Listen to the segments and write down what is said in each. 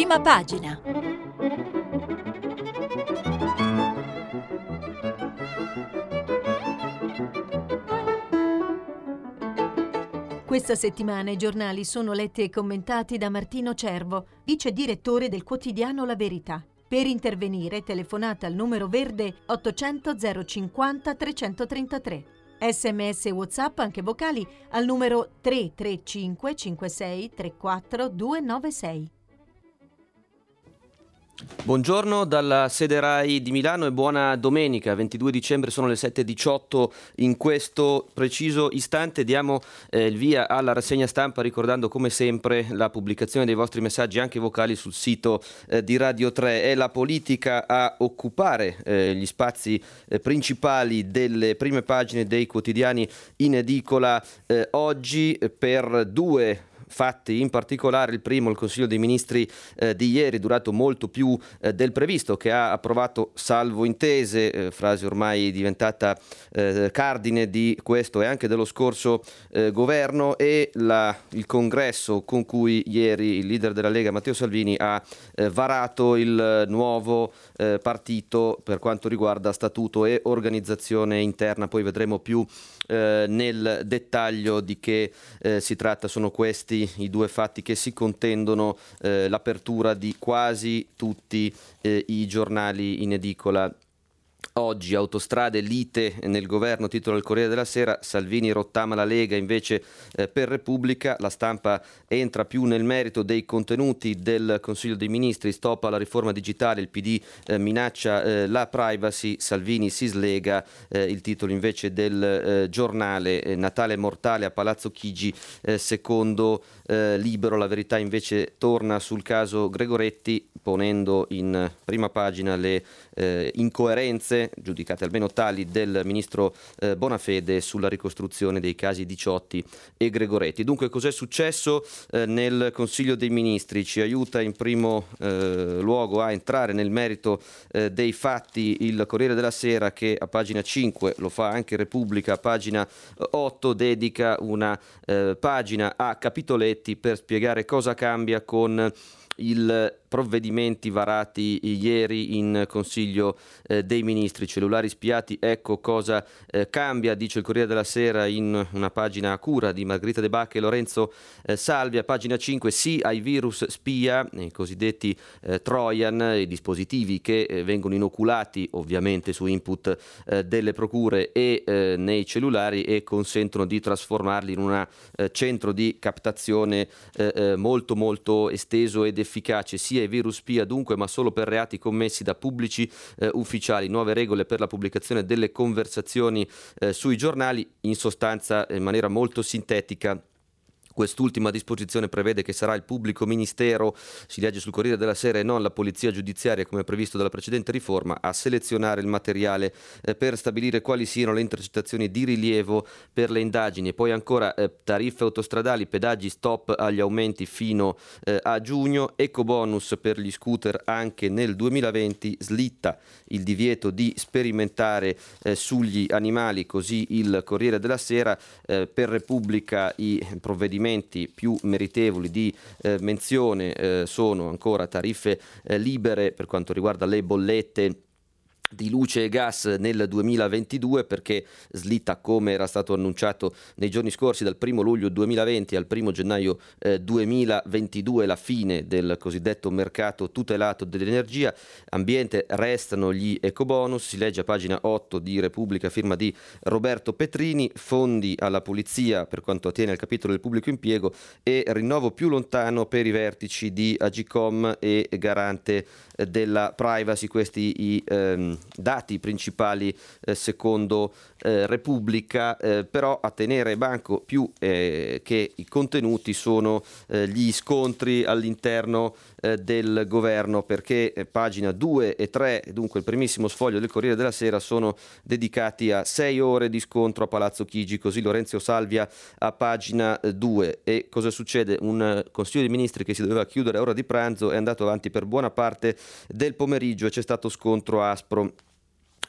Prima pagina. Questa settimana i giornali sono letti e commentati da Martino Cervo, vice direttore del quotidiano La Verità. Per intervenire telefonate al numero verde 800 050 333. Sms e WhatsApp anche vocali al numero 335 56 34 296. Buongiorno dalla sede RAI di Milano e buona domenica, 22 dicembre sono le 7.18 in questo preciso istante diamo eh, il via alla rassegna stampa ricordando come sempre la pubblicazione dei vostri messaggi anche vocali sul sito eh, di Radio 3. È la politica a occupare eh, gli spazi eh, principali delle prime pagine dei quotidiani in edicola eh, oggi per due fatti, in particolare il primo, il Consiglio dei Ministri eh, di ieri, durato molto più eh, del previsto, che ha approvato salvo intese, eh, frase ormai diventata eh, cardine di questo e anche dello scorso eh, governo, e la, il congresso con cui ieri il leader della Lega Matteo Salvini ha eh, varato il nuovo partito per quanto riguarda statuto e organizzazione interna. Poi vedremo più nel dettaglio di che si tratta. Sono questi i due fatti che si contendono eh, l'apertura di quasi tutti eh, i giornali in edicola Oggi autostrade lite nel governo, titolo del Corriere della Sera, Salvini rottama la Lega invece eh, per Repubblica, la stampa entra più nel merito dei contenuti del Consiglio dei Ministri, stop alla riforma digitale, il PD eh, minaccia eh, la privacy, Salvini si slega, eh, il titolo invece del eh, giornale eh, Natale mortale a Palazzo Chigi, secondo Libero, la verità invece torna sul caso Gregoretti ponendo in prima pagina le incoerenze giudicate almeno tali, del ministro eh, Bonafede sulla ricostruzione dei casi Diciotti e Gregoretti. Dunque cos'è successo eh, nel Consiglio dei Ministri? Ci aiuta in primo eh, luogo a entrare nel merito eh, dei fatti il Corriere della Sera che a pagina 5, lo fa anche Repubblica, a pagina 8 dedica una eh, pagina a capitoletti per spiegare cosa cambia con il provvedimenti varati ieri in Consiglio eh, dei Ministri, cellulari spiati, ecco cosa eh, cambia, dice il Corriere della Sera in una pagina a cura di Margherita De Bacca e Lorenzo eh, Salvia, pagina 5, sì ai virus spia, i cosiddetti eh, Trojan, i dispositivi che eh, vengono inoculati ovviamente su input eh, delle procure e nei cellulari e consentono di trasformarli in un centro di captazione molto molto esteso ed efficace sia e virus spia dunque, ma solo per reati commessi da pubblici eh, ufficiali. Nuove regole per la pubblicazione delle conversazioni eh, sui giornali, in sostanza in maniera molto sintetica Quest'ultima disposizione prevede che sarà il pubblico ministero, si legge sul Corriere della Sera, e non la polizia giudiziaria come previsto dalla precedente riforma, a selezionare il materiale eh, per stabilire quali siano le intercettazioni di rilievo per le indagini. Poi ancora eh, tariffe autostradali, pedaggi stop agli aumenti fino eh, a giugno, ecobonus per gli scooter anche nel 2020, slitta il divieto di sperimentare sugli animali, così il Corriere della Sera, per Repubblica i provvedimenti provvedimenti più meritevoli di eh, menzione eh, sono ancora tariffe eh, libere per quanto riguarda le bollette di luce e gas nel 2022 perché slitta come era stato annunciato nei giorni scorsi dal 1 luglio 2020 al 1 gennaio eh, 2022 la fine del cosiddetto mercato tutelato dell'energia. Ambiente restano gli ecobonus si legge a pagina 8 di Repubblica firma di Roberto Petrini fondi alla polizia per quanto attiene al capitolo del pubblico impiego e rinnovo più lontano per i vertici di Agicom e garante della privacy. Questi i ehm, dati principali eh, secondo eh, Repubblica, eh, però a tenere banco più eh, che i contenuti sono eh, gli scontri all'interno eh, del governo perché pagina 2 e 3, dunque il primissimo sfoglio del Corriere della Sera, sono dedicati a sei ore di scontro a Palazzo Chigi, così Lorenzo Salvia a pagina 2. E cosa succede? Un Consiglio dei Ministri che si doveva chiudere a ora di pranzo è andato avanti per buona parte del pomeriggio e c'è stato scontro aspro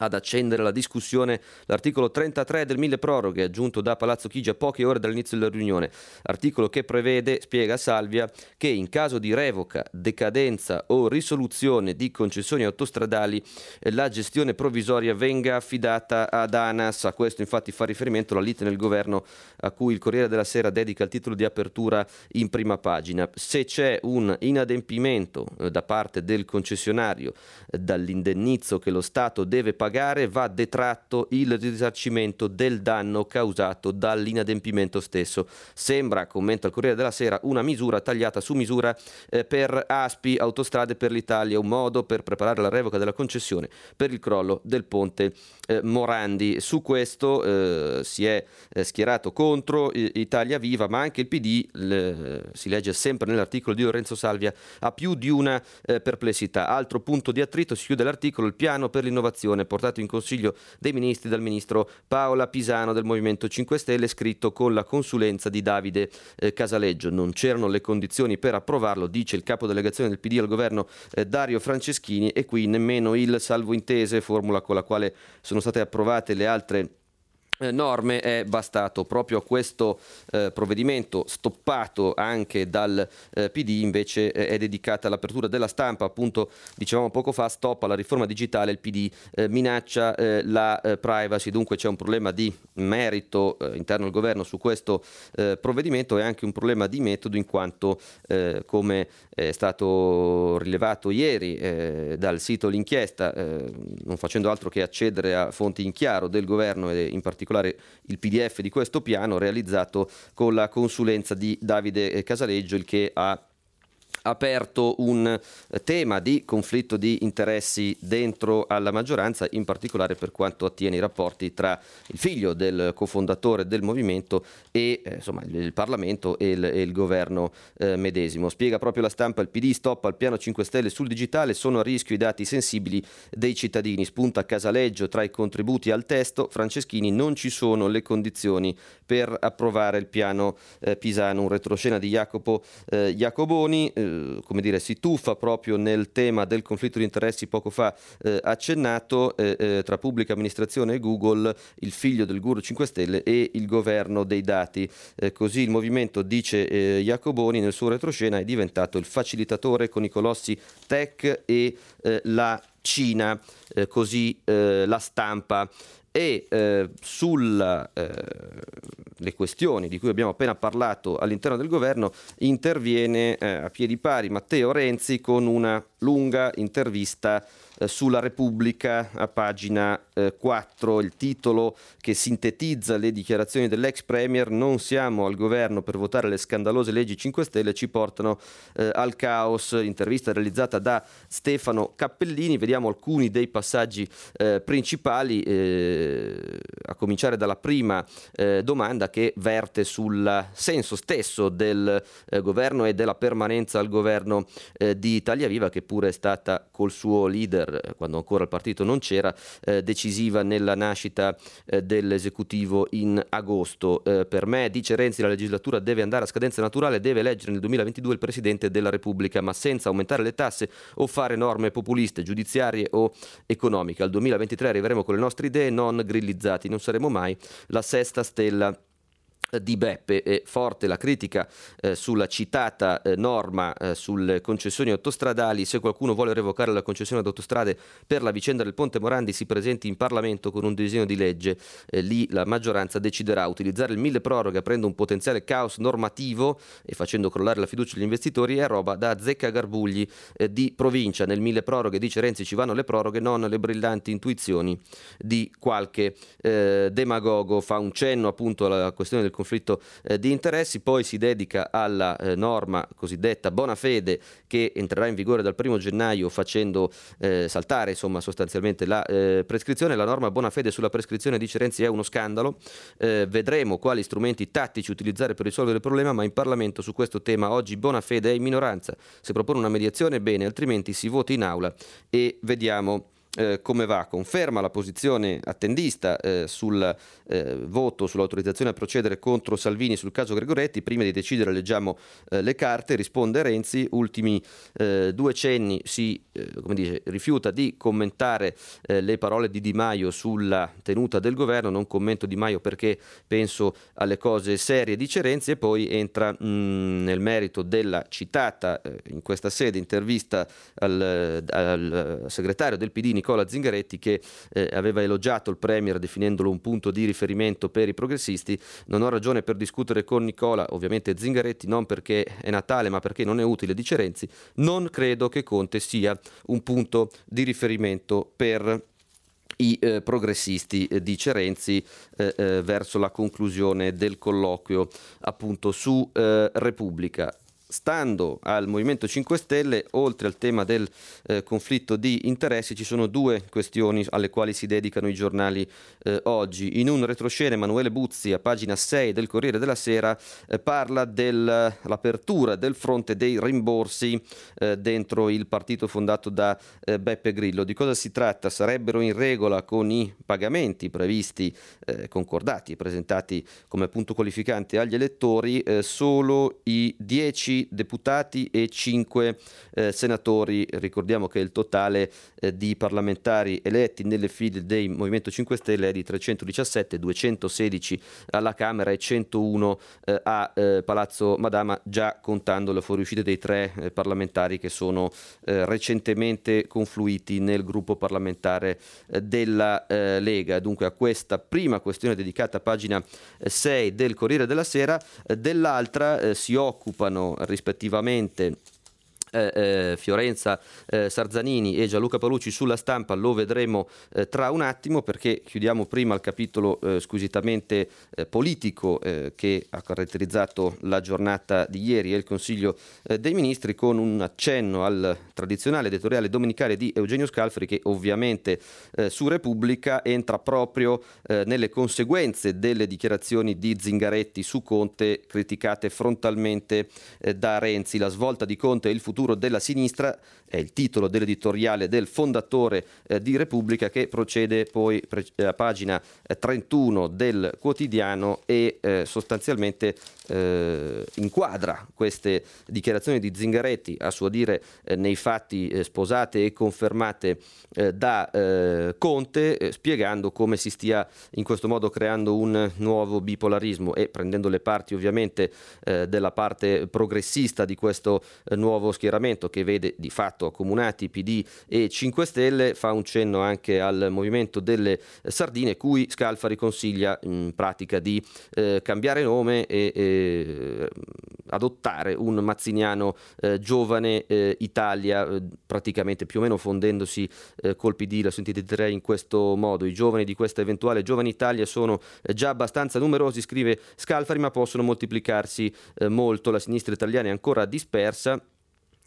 ad accendere la discussione l'articolo 33 del mille proroghe aggiunto da Palazzo Chigi a poche ore dall'inizio della riunione, articolo che prevede, spiega Salvia, che in caso di revoca, decadenza o risoluzione di concessioni autostradali eh, la gestione provvisoria venga affidata ad ANAS. A questo infatti fa riferimento la lite nel governo a cui il Corriere della Sera dedica il titolo di apertura in prima pagina. Se c'è un inadempimento eh, da parte del concessionario eh, dall'indennizzo che lo Stato deve pagare pagare va detratto il risarcimento del danno causato dall'inadempimento stesso. Sembra, commenta il Corriere della Sera, una misura tagliata su misura eh, per ASPI, Autostrade per l'Italia, un modo per preparare la revoca della concessione per il crollo del ponte eh, Morandi. Su questo eh, si è eh, schierato contro Italia Viva, ma anche il PD, le, si legge sempre nell'articolo di Lorenzo Salvia, ha più di una eh, perplessità. Altro punto di attrito, si chiude l'articolo, il piano per l'innovazione portato in Consiglio dei Ministri dal ministro Paola Pisano del Movimento 5 Stelle, scritto con la consulenza di Davide eh, Casaleggio. Non c'erano le condizioni per approvarlo, dice il capo delegazione del PD al governo eh, Dario Franceschini e qui nemmeno il salvo intese, formula con la quale sono state approvate le altre norme è bastato. Proprio questo eh, provvedimento stoppato anche dal eh, PD invece eh, è dedicata all'apertura della stampa. Appunto dicevamo poco fa stop alla riforma digitale. Il PD eh, minaccia eh, la privacy. Dunque c'è un problema di merito interno al governo su questo provvedimento. E anche un problema di metodo in quanto come è stato rilevato ieri dal sito l'inchiesta non facendo altro che accedere a fonti in chiaro del governo e in particolare particolare il PDF di questo piano realizzato con la consulenza di Davide Casaleggio, il che ha aperto un eh, tema di conflitto di interessi dentro alla maggioranza, in particolare per quanto attiene i rapporti tra il figlio del cofondatore del movimento e eh, insomma, il, Parlamento e il, e il governo eh, medesimo. Spiega proprio la stampa, il PD stop al piano 5 Stelle sul digitale, sono a rischio i dati sensibili dei cittadini. Spunta Casaleggio tra i contributi al testo, Franceschini non ci sono le condizioni per approvare il piano eh, Pisano, un retroscena di Jacopo eh, Jacoboni eh, come dire, si tuffa proprio nel tema del conflitto di interessi poco fa eh, accennato eh, eh tra pubblica amministrazione e Google, il figlio del guru 5 Stelle e il governo dei dati. Eh, così il movimento, dice Jacoboni, nel suo retroscena è diventato il facilitatore con i colossi tech e la Cina, così la stampa e eh, eh, questioni di cui abbiamo appena parlato all'interno del governo interviene eh, a piedi pari Matteo Renzi con una lunga intervista eh, sulla Repubblica a pagina eh, 4, il titolo che sintetizza le dichiarazioni dell'ex Premier, non siamo al governo per votare le scandalose leggi 5 Stelle, ci portano eh, al caos, intervista realizzata da Stefano Cappellini, vediamo alcuni dei passaggi eh, principali, eh, a cominciare dalla prima eh, domanda che verte sul senso stesso del governo e della permanenza al governo di Italia Viva che pure è stata col suo leader eh, quando ancora il partito non c'era, eh, decisiva nella nascita eh, dell'esecutivo in agosto. Eh, per me, dice Renzi, la legislatura deve andare a scadenza naturale, deve eleggere nel 2022 il Presidente della Repubblica, ma senza aumentare le tasse o fare norme populiste, giudiziarie o economiche. Al 2023 arriveremo con le nostre idee non grillizzati, non saremo mai la sesta stella di Beppe. È forte la critica eh, sulla citata eh, norma eh, sulle concessioni autostradali. Se qualcuno vuole revocare la concessione ad autostrade per la vicenda del Ponte Morandi si presenti in Parlamento con un disegno di legge. Eh, lì la maggioranza deciderà. Utilizzare il mille proroghe aprendo un potenziale caos normativo e facendo crollare la fiducia degli investitori è roba da zecca garbugli eh, di provincia. Nel mille proroghe, dice Renzi, ci vanno le proroghe, non le brillanti intuizioni di qualche eh, demagogo. Fa un cenno appunto alla questione del conflitto eh, di interessi, poi si dedica alla eh, norma cosiddetta bona fede che entrerà in vigore dal 1 gennaio facendo eh, saltare insomma, sostanzialmente la eh, prescrizione. La norma bona fede sulla prescrizione dice Renzi è uno scandalo, eh, vedremo quali strumenti tattici utilizzare per risolvere il problema, ma in Parlamento su questo tema oggi bona fede è in minoranza. Se propone una mediazione bene, altrimenti si voti in aula e vediamo eh, come va? Conferma la posizione attendista eh, sul eh, voto sull'autorizzazione a procedere contro Salvini sul caso Gregoretti. Prima di decidere leggiamo eh, le carte, risponde Renzi, ultimi eh, due cenni si dice, rifiuta di commentare le parole di Di Maio sulla tenuta del governo, non commento Di Maio perché penso alle cose serie, dice Renzi, e poi entra mh, mm, nel merito della citata in questa sede intervista al, al segretario del PD Nicola Zingaretti che eh, aveva elogiato il Premier definendolo un punto di riferimento per i progressisti. Non ho ragione per discutere con Nicola, ovviamente Zingaretti, non perché è Natale ma perché non è utile, dice Renzi. Non credo che Conte sia un punto di riferimento per i eh, progressisti, eh, dice Renzi, eh, eh verso la conclusione del colloquio appunto su eh, Repubblica stando al Movimento 5 Stelle, oltre al tema del eh, conflitto di interessi, ci sono due questioni alle quali si dedicano i giornali eh, oggi. In un retroscena Emanuele Buzzi, a pagina 6 del Corriere della Sera, eh, parla dell'apertura del fronte dei rimborsi eh, dentro il partito fondato da eh, Beppe Grillo. Di cosa si tratta? Sarebbero in regola con i pagamenti previsti, eh, concordati e presentati come punto qualificante agli elettori solo i 10 deputati e 5 eh, senatori. Ricordiamo che il totale eh, di parlamentari eletti nelle file del Movimento 5 Stelle è di 317, 216 alla Camera e 101 eh, a eh, Palazzo Madama, già contando le fuoriuscite dei tre eh, parlamentari che sono eh, recentemente confluiti nel gruppo parlamentare della Lega. Dunque a questa prima questione dedicata a pagina 6 del Corriere della Sera, dell'altra si occupano rispettivamente eh, eh, Fiorenza eh, Sarzanini e Gianluca Palucci sulla stampa lo vedremo eh, tra un attimo perché chiudiamo prima il capitolo eh, squisitamente eh, politico che ha caratterizzato la giornata di ieri e il Consiglio dei Ministri con un accenno al tradizionale editoriale domenicale di Eugenio Scalfri che ovviamente su Repubblica entra proprio nelle conseguenze delle dichiarazioni di Zingaretti su Conte criticate frontalmente da Renzi, la svolta di Conte e il futuro futuro della sinistra, è il titolo dell'editoriale del fondatore eh, di Repubblica che procede poi pre- eh, a pagina 31 eh, del quotidiano e eh, sostanzialmente eh, inquadra queste dichiarazioni di Zingaretti, a suo dire eh, nei fatti sposate e confermate da Conte, spiegando come si stia in questo modo creando un nuovo bipolarismo e prendendo le parti ovviamente della parte progressista di questo nuovo schieramento schieramento che vede di fatto accomunati PD e 5 Stelle, fa un cenno anche al movimento delle sardine, cui Scalfari consiglia in pratica di eh, cambiare nome e eh, adottare un mazziniano eh, giovane eh, Italia, eh, praticamente più o meno fondendosi eh, col PD, la sintetizerei in questo modo. I giovani di questa eventuale giovane Italia sono già abbastanza numerosi, scrive Scalfari, ma possono moltiplicarsi molto. La sinistra italiana è ancora dispersa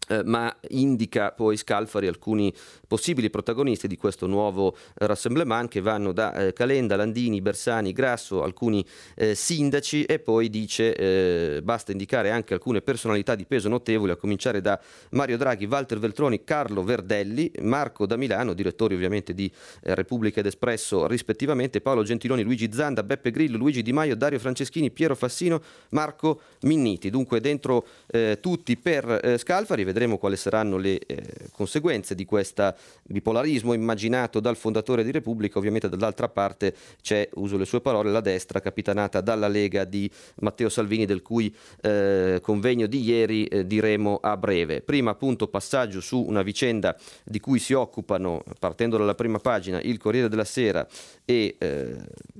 eh, ma indica poi Scalfari alcuni possibili protagonisti di questo nuovo rassemblement che vanno da eh, Calenda, Landini, Bersani, Grasso, alcuni eh, sindaci e poi dice eh, basta indicare anche alcune personalità di peso notevoli a cominciare da Mario Draghi, Walter Veltroni, Carlo Verdelli, Marco da Milano, direttori ovviamente di eh, Repubblica ed Espresso rispettivamente, Paolo Gentiloni, Luigi Zanda, Beppe Grillo, Luigi Di Maio, Dario Franceschini, Piero Fassino, Marco Minniti. Dunque dentro tutti per Scalfari vedremo quali saranno le eh, conseguenze di questo bipolarismo immaginato dal fondatore di Repubblica. Ovviamente dall'altra parte c'è, uso le sue parole, la destra capitanata dalla Lega di Matteo Salvini, del cui eh, convegno di ieri eh, diremo a breve. Prima appunto passaggio su una vicenda di cui si occupano, partendo dalla prima pagina, il Corriere della Sera e eh,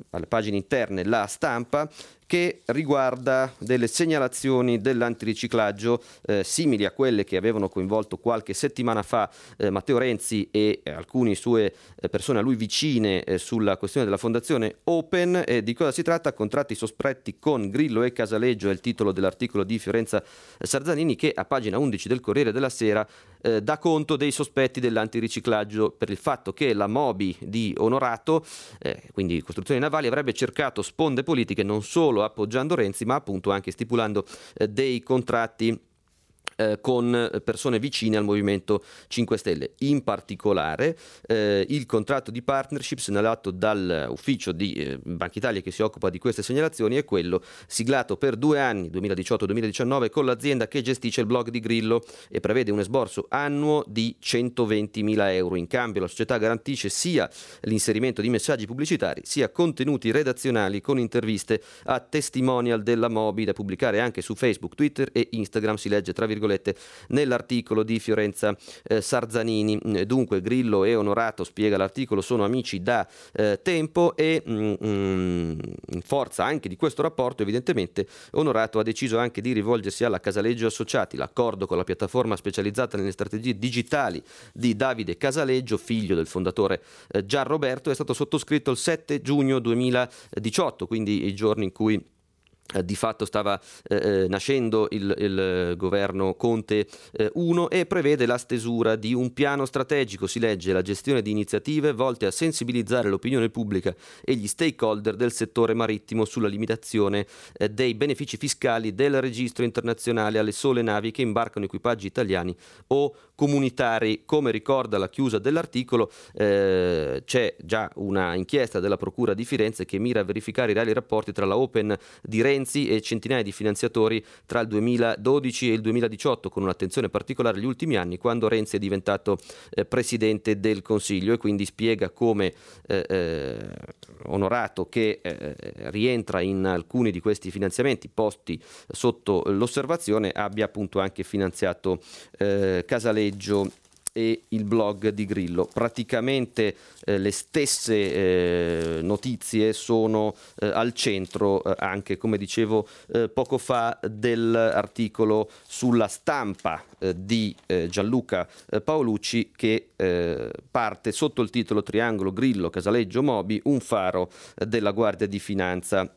alle pagine interne la stampa che riguarda delle segnalazioni dell'antiriciclaggio eh, simili a quelle che avevano coinvolto qualche settimana fa eh, Matteo Renzi e eh, alcune sue eh, persone a lui vicine eh, sulla questione della fondazione Open. di cosa si tratta? Contratti sospetti con Grillo e Casaleggio è il titolo dell'articolo di Fiorenza Sarzanini che a pagina 11 del Corriere della Sera eh, dà conto dei sospetti dell'antiriciclaggio per il fatto che la Mobi di Onorato, quindi costruzioni navali, avrebbe cercato sponde politiche non solo appoggiando Renzi, ma appunto anche stipulando eh, dei contratti eh, con persone vicine al Movimento 5 Stelle. In particolare eh, il contratto di partnership segnalato dall'ufficio di eh, Banca Italia che si occupa di queste segnalazioni è quello siglato per due anni, 2018-2019, con l'azienda che gestisce il blog di Grillo e prevede un esborso annuo di 120.000 euro. In cambio la società garantisce sia l'inserimento di messaggi pubblicitari sia contenuti redazionali con interviste a testimonial della Mobi da pubblicare anche su Facebook, Twitter e Instagram. Si legge tra virgolette virgolette, nell'articolo di Fiorenza eh, Sarzanini. Mm, dunque Grillo e Onorato, spiega l'articolo, sono amici da eh, tempo e mm, mm, in forza anche di questo rapporto evidentemente Onorato ha deciso anche di rivolgersi alla Casaleggio Associati. L'accordo con la piattaforma specializzata nelle strategie digitali di Davide Casaleggio, figlio del fondatore eh, Gian Roberto, è stato sottoscritto il 7 giugno 2018, quindi i giorni in cui di fatto stava eh, eh, nascendo il, il, governo Conte eh, 1 e prevede la stesura di un piano strategico, si legge la gestione di iniziative volte a sensibilizzare l'opinione pubblica e gli stakeholder del settore marittimo sulla limitazione eh, dei benefici fiscali del registro internazionale alle sole navi che imbarcano equipaggi italiani o comunitari. Come ricorda la chiusa dell'articolo, eh, c'è già una inchiesta della Procura di Firenze che mira a verificare i reali rapporti tra la Open di Renzi e centinaia di finanziatori tra il 2012 e il 2018, con un'attenzione particolare agli ultimi anni, quando Renzi è diventato eh, Presidente del Consiglio e quindi spiega come eh, eh Onorato, che eh, rientra in alcuni di questi finanziamenti posti sotto l'osservazione, abbia appunto anche finanziato eh, Casale noleggio e il blog di Grillo. Praticamente eh, le stesse eh, notizie sono eh, al centro eh, anche, come dicevo eh, poco fa, dell'articolo sulla stampa eh, di Gianluca Paolucci che parte sotto il titolo Triangolo Grillo Casaleggio Mobi, un faro della Guardia di Finanza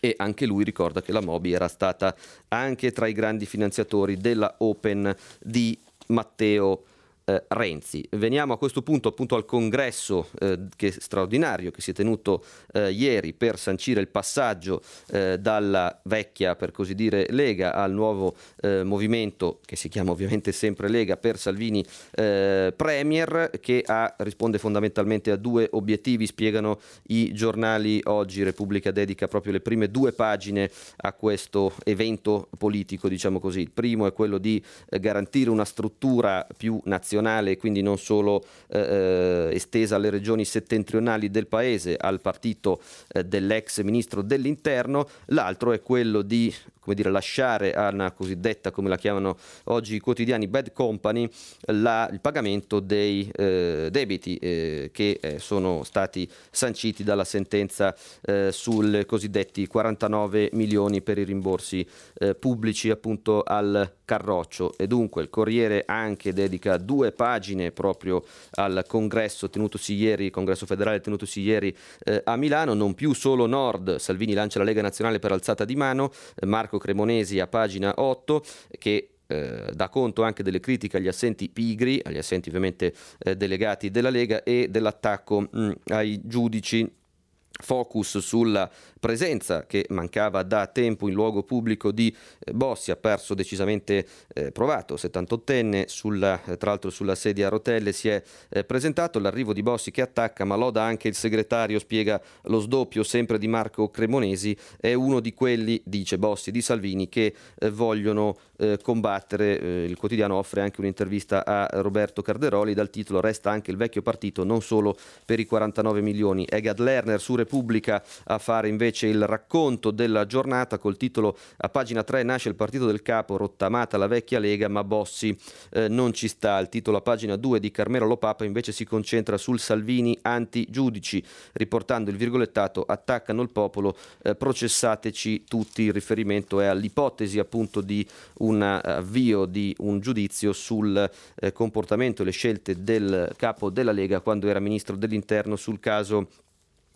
e anche lui ricorda che la Mobi era stata anche tra i grandi finanziatori della Open di Matteo eh, Renzi. Veniamo a questo punto appunto al congresso eh, che straordinario che si è tenuto eh, ieri per sancire il passaggio eh, dalla vecchia, per così dire, Lega al nuovo eh, movimento che si chiama ovviamente sempre Lega per Salvini eh, Premier che ha, risponde fondamentalmente a due obiettivi, spiegano i giornali oggi. Repubblica dedica proprio le prime due pagine a questo evento politico, diciamo così. Il primo è quello di garantire una struttura più nazionale nazionale, quindi non solo eh, eh, estesa alle regioni settentrionali del paese, al partito eh, dell'ex ministro dell'interno, l'altro è quello di come dire, lasciare a una cosiddetta, come la chiamano oggi i quotidiani, bad company, la, il pagamento dei eh, debiti eh, che eh, sono stati sanciti dalla sentenza eh, sul cosiddetti 49 milioni per i rimborsi eh, pubblici appunto al Carroccio. E dunque il Corriere anche dedica due pagine proprio al congresso tenutosi ieri, congresso federale tenutosi ieri eh, a Milano, non più solo Nord, Salvini lancia la Lega Nazionale per alzata di mano, Marco Marco Cremonesi a pagina 8 che eh, dà conto anche delle critiche agli assenti pigri, agli assenti ovviamente eh, delegati della Lega e dell'attacco mh, ai giudici focus sulla presenza che mancava da tempo in luogo pubblico di eh, Bossi, ha perso decisamente eh, provato, 78enne, sulla, eh, tra l'altro sulla sedia a rotelle si è eh, presentato. L'arrivo di Bossi che attacca, ma loda anche il segretario, spiega lo sdoppio sempre di Marco Cremonesi, è uno di quelli, dice Bossi, di Salvini che eh, vogliono eh, combattere. il quotidiano offre anche un'intervista a Roberto Carderoli dal titolo Resta anche il vecchio partito, non solo per i 49 milioni. Egad Lerner su Repubblica a fare invece invece il racconto della giornata col titolo a pagina 3 nasce il partito del capo, rottamata la vecchia Lega ma Bossi eh, non ci sta. Il titolo a pagina 2 di Carmelo Lopapa invece si concentra sul Salvini anti-giudici, riportando il virgolettato attaccano il popolo, eh, processateci tutti. Il riferimento è all'ipotesi appunto di un avvio di un giudizio sul eh, comportamento e le scelte del capo della Lega quando era ministro dell'interno sul caso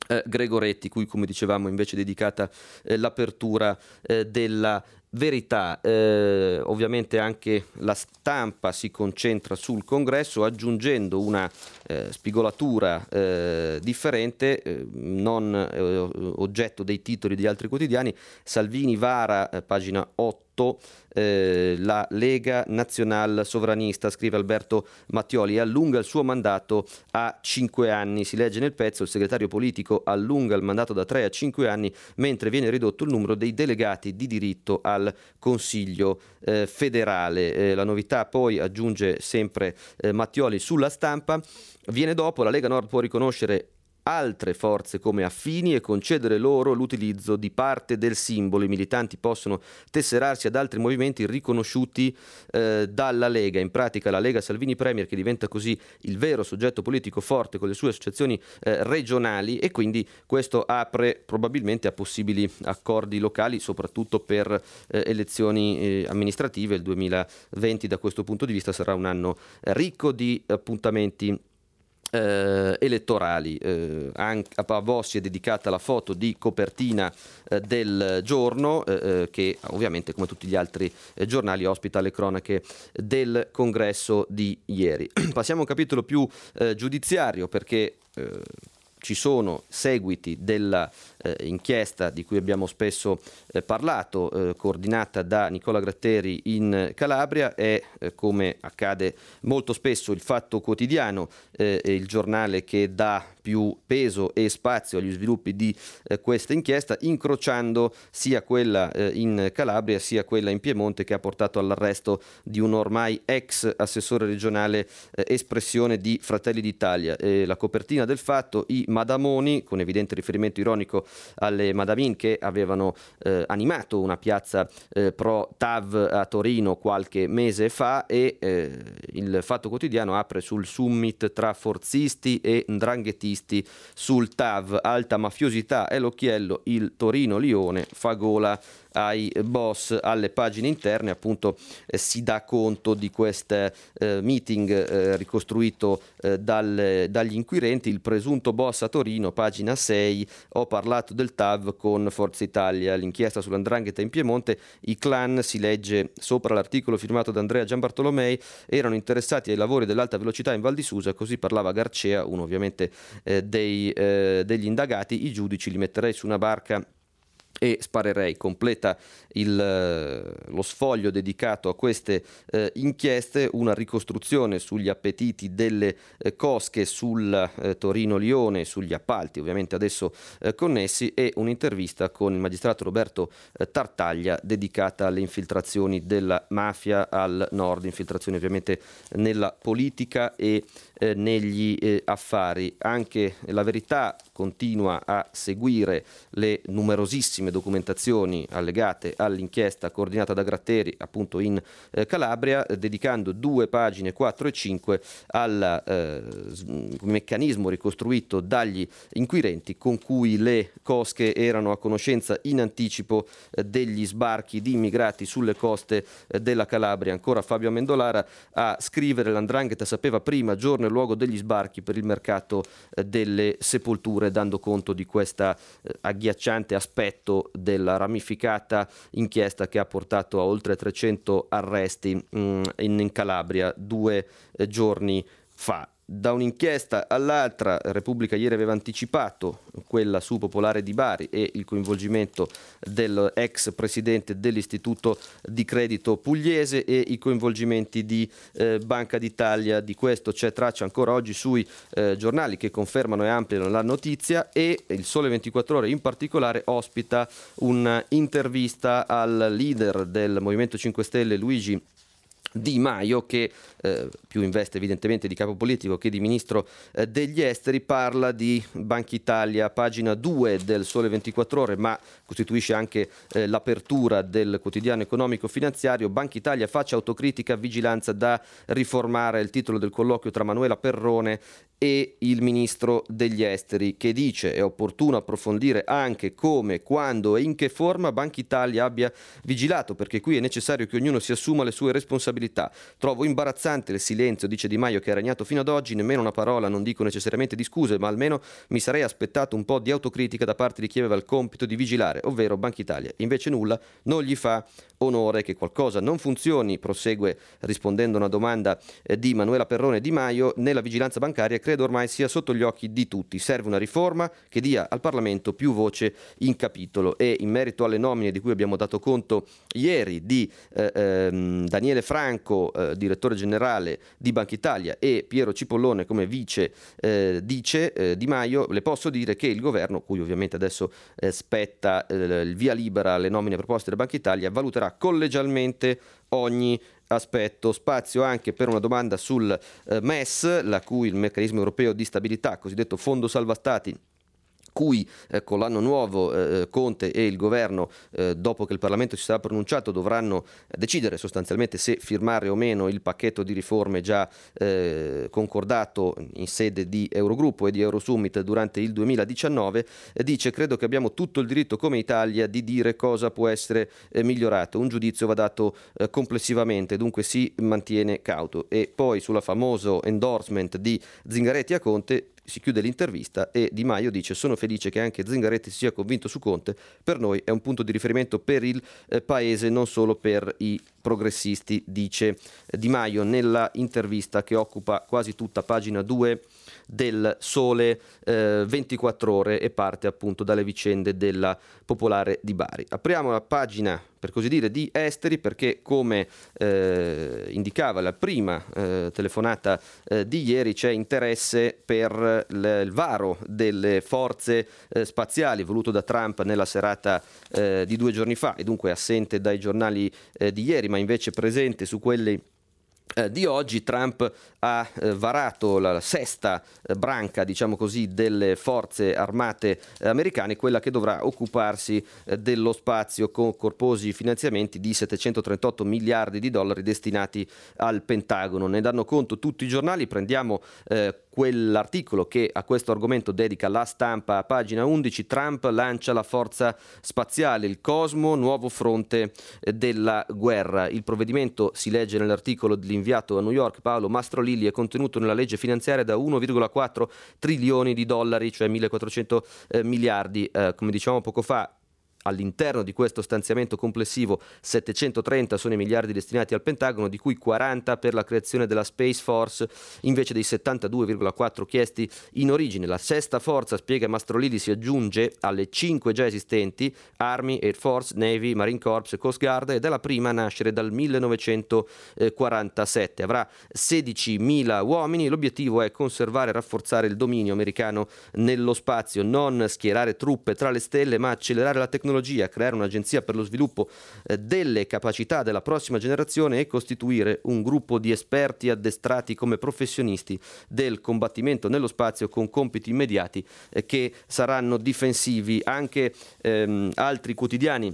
eh, Gregoretti, cui come dicevamo invece è dedicata eh, l'apertura eh, della verità. Eh, ovviamente anche la stampa si concentra sul congresso aggiungendo una eh, spigolatura eh, differente, eh, non eh, oggetto dei titoli di altri quotidiani. Salvini vara, pagina 8 rotto eh, la Lega Nazionale Sovranista, scrive Alberto Mattioli, e allunga il suo mandato a cinque anni. Si legge nel pezzo il segretario politico allunga il mandato da tre a cinque anni mentre viene ridotto il numero dei delegati di diritto al Consiglio eh, federale. Eh, la novità poi aggiunge sempre eh, Mattioli sulla stampa. Viene dopo, la Lega Nord può riconoscere altre forze come affini e concedere loro l'utilizzo di parte del simbolo. I militanti possono tesserarsi ad altri movimenti riconosciuti eh, dalla Lega. In pratica la Lega Salvini Premier che diventa così il vero soggetto politico forte con le sue associazioni eh, regionali e quindi questo apre probabilmente a possibili accordi locali, soprattutto per eh, elezioni eh, amministrative. Il 2020 da questo punto di vista sarà un anno ricco di appuntamenti eh, elettorali. Eh, anche a Bossi è dedicata la foto di copertina eh, del giorno, eh, eh, che ovviamente come tutti gli altri eh, giornali ospita le cronache del congresso di ieri. Passiamo a un capitolo più giudiziario perché ci sono seguiti della inchiesta di cui abbiamo spesso eh, parlato, eh, coordinata da Nicola Gratteri in Calabria, è eh, come accade molto spesso il Fatto Quotidiano, eh, il giornale che dà più peso e spazio agli sviluppi di eh, questa inchiesta, incrociando sia quella in Calabria sia quella in Piemonte che ha portato all'arresto di un ormai ex assessore regionale espressione di Fratelli d'Italia. la copertina del fatto, i Madamoni, con evidente riferimento ironico alle Madamin che avevano eh, animato una piazza eh, pro TAV a Torino qualche mese fa e eh, il Fatto Quotidiano apre sul summit tra forzisti e ndranghettisti sul TAV, alta mafiosità e l'occhiello, il Torino-Lione fa gola ai boss alle pagine interne appunto eh, si dà conto di questo eh, meeting eh, ricostruito eh, dal, dagli inquirenti. Il presunto boss a Torino pagina 6 ho parlato del TAV con Forza Italia. L'inchiesta sull'andrangheta in Piemonte i clan si legge sopra l'articolo firmato da Andrea Giambartolomei erano interessati ai lavori dell'alta velocità in Val di Susa così parlava Garcea uno ovviamente eh, dei, eh, degli indagati. I giudici li metterei su una barca e sparerei completa il, eh, lo sfoglio dedicato a queste eh, inchieste, una ricostruzione sugli appetiti delle eh, cosche sul eh, Torino-Lione, sugli appalti ovviamente adesso eh, connessi e un'intervista con il magistrato Roberto eh, Tartaglia dedicata alle infiltrazioni della mafia al nord, infiltrazioni ovviamente nella politica e negli affari. Anche la verità continua a seguire le numerosissime documentazioni allegate all'inchiesta coordinata da Gratteri appunto in eh, Calabria, dedicando due pagine 4 e 5 al eh, meccanismo ricostruito dagli inquirenti con cui le cosche erano a conoscenza in anticipo eh, degli sbarchi di immigrati sulle coste eh, della Calabria. Ancora Fabio Amendolara a scrivere l'Andrangheta sapeva prima giorno e luogo degli sbarchi per il mercato eh, delle sepolture ore dando conto di questo eh, agghiacciante aspetto della ramificata inchiesta che ha portato a oltre 300 arresti mm, in, in, Calabria due eh, giorni fa da un'inchiesta all'altra, Repubblica ieri aveva anticipato quella su Popolare di Bari e il coinvolgimento dell'ex presidente dell'Istituto di Credito Pugliese e i coinvolgimenti di eh, Banca d'Italia. Di questo c'è traccia ancora oggi sui eh, giornali che confermano e ampliano la notizia e il Sole 24 Ore in particolare ospita un'intervista al leader del Movimento 5 Stelle Luigi di Maio, che eh, più investe evidentemente di capo politico che di ministro eh, degli esteri, parla di Banca Italia, pagina 2 del Sole 24 Ore, ma costituisce anche eh, l'apertura del quotidiano economico finanziario. Banca Italia faccia autocritica, vigilanza da riformare, il titolo del colloquio tra Manuela Perrone e il ministro degli esteri che dice è opportuno approfondire anche come, quando e in che forma Banca Italia abbia vigilato perché qui è necessario che ognuno si assuma le sue responsabilità stabilità. Trovo imbarazzante il silenzio, dice Di Maio, che è regnato fino ad oggi, nemmeno una parola, non dico necessariamente di scuse, ma almeno mi sarei aspettato un po' di autocritica da parte di chi aveva il compito di vigilare, ovvero Banca Italia. Invece nulla, non gli fa onore che qualcosa non funzioni, prosegue rispondendo a una domanda eh, di Manuela Perrone Di Maio, nella vigilanza bancaria credo ormai sia sotto gli occhi di tutti. Serve una riforma che dia al Parlamento più voce in capitolo e in merito alle nomine di cui abbiamo dato conto ieri di eh, ehm, Daniele Franco, eh, direttore generale di Banca Italia e Piero Cipollone come vice eh, dice eh, Di Maio, le posso dire che il governo, cui ovviamente adesso eh, spetta il via libera alle nomine proposte da Banca Italia, valuterà valuterà collegialmente ogni aspetto. Spazio anche per una domanda sul eh, MES, la cui il meccanismo europeo di stabilità, cosiddetto fondo salva stati, cui eh, con l'anno nuovo eh, Conte e il governo, eh, dopo che il Parlamento si sarà pronunciato, dovranno decidere sostanzialmente se firmare o meno il pacchetto di riforme già eh, concordato in sede di Eurogruppo e di Eurosummit durante il 2019, eh, dice credo che abbiamo tutto il diritto come Italia di dire cosa può essere eh, migliorato. Un giudizio va dato complessivamente, dunque si mantiene cauto. E poi sulla famoso endorsement di Zingaretti a Conte si chiude l'intervista e Di Maio dice sono felice che anche Zingaretti sia convinto su Conte, per noi è un punto di riferimento per il eh, paese, non solo per i progressisti, dice Di Maio nella intervista che occupa quasi tutta pagina 2 del Sole eh, 24 ore e parte appunto dalle vicende della Popolare di Bari. Apriamo la pagina per così dire di esteri perché come eh, indicava la prima eh, telefonata eh, di ieri c'è interesse per l- il varo delle forze eh, spaziali voluto da Trump nella serata eh, di due giorni fa e dunque assente dai giornali eh, di ieri ma invece presente su quelli di oggi Trump ha eh, varato la sesta eh, branca, diciamo così, delle forze armate eh, americane, quella che dovrà occuparsi eh, dello spazio con corposi finanziamenti di 738 miliardi di dollari destinati al Pentagono. Ne danno conto tutti i giornali, prendiamo eh, quell'articolo che a questo argomento dedica la stampa a pagina 11, Trump lancia la forza spaziale, il Cosmo, nuovo fronte della guerra. Il provvedimento si legge nell'articolo dell'inviato a New York Paolo Mastrolilli è contenuto nella legge finanziaria da 1,4 trilioni di dollari, cioè 1400 eh, miliardi, eh, come dicevamo poco fa, All'interno di questo stanziamento complessivo 730 sono i miliardi destinati al Pentagono, di cui 40 per la creazione della Space Force, invece dei 72,4 chiesti in origine. La sesta forza, spiega Mastrolili, si aggiunge alle 5 già esistenti, Army, Air Force, Navy, Marine Corps e Coast Guard, ed è la prima a nascere dal 1947. Avrà 16.000 uomini, l'obiettivo è conservare e rafforzare il dominio americano nello spazio, non schierare truppe tra le stelle, ma accelerare la tecnologia tecnologia, creare un'agenzia per lo sviluppo eh, delle capacità della prossima generazione e costituire un gruppo di esperti addestrati come professionisti del combattimento nello spazio con compiti immediati eh, che saranno difensivi. Anche ehm, altri quotidiani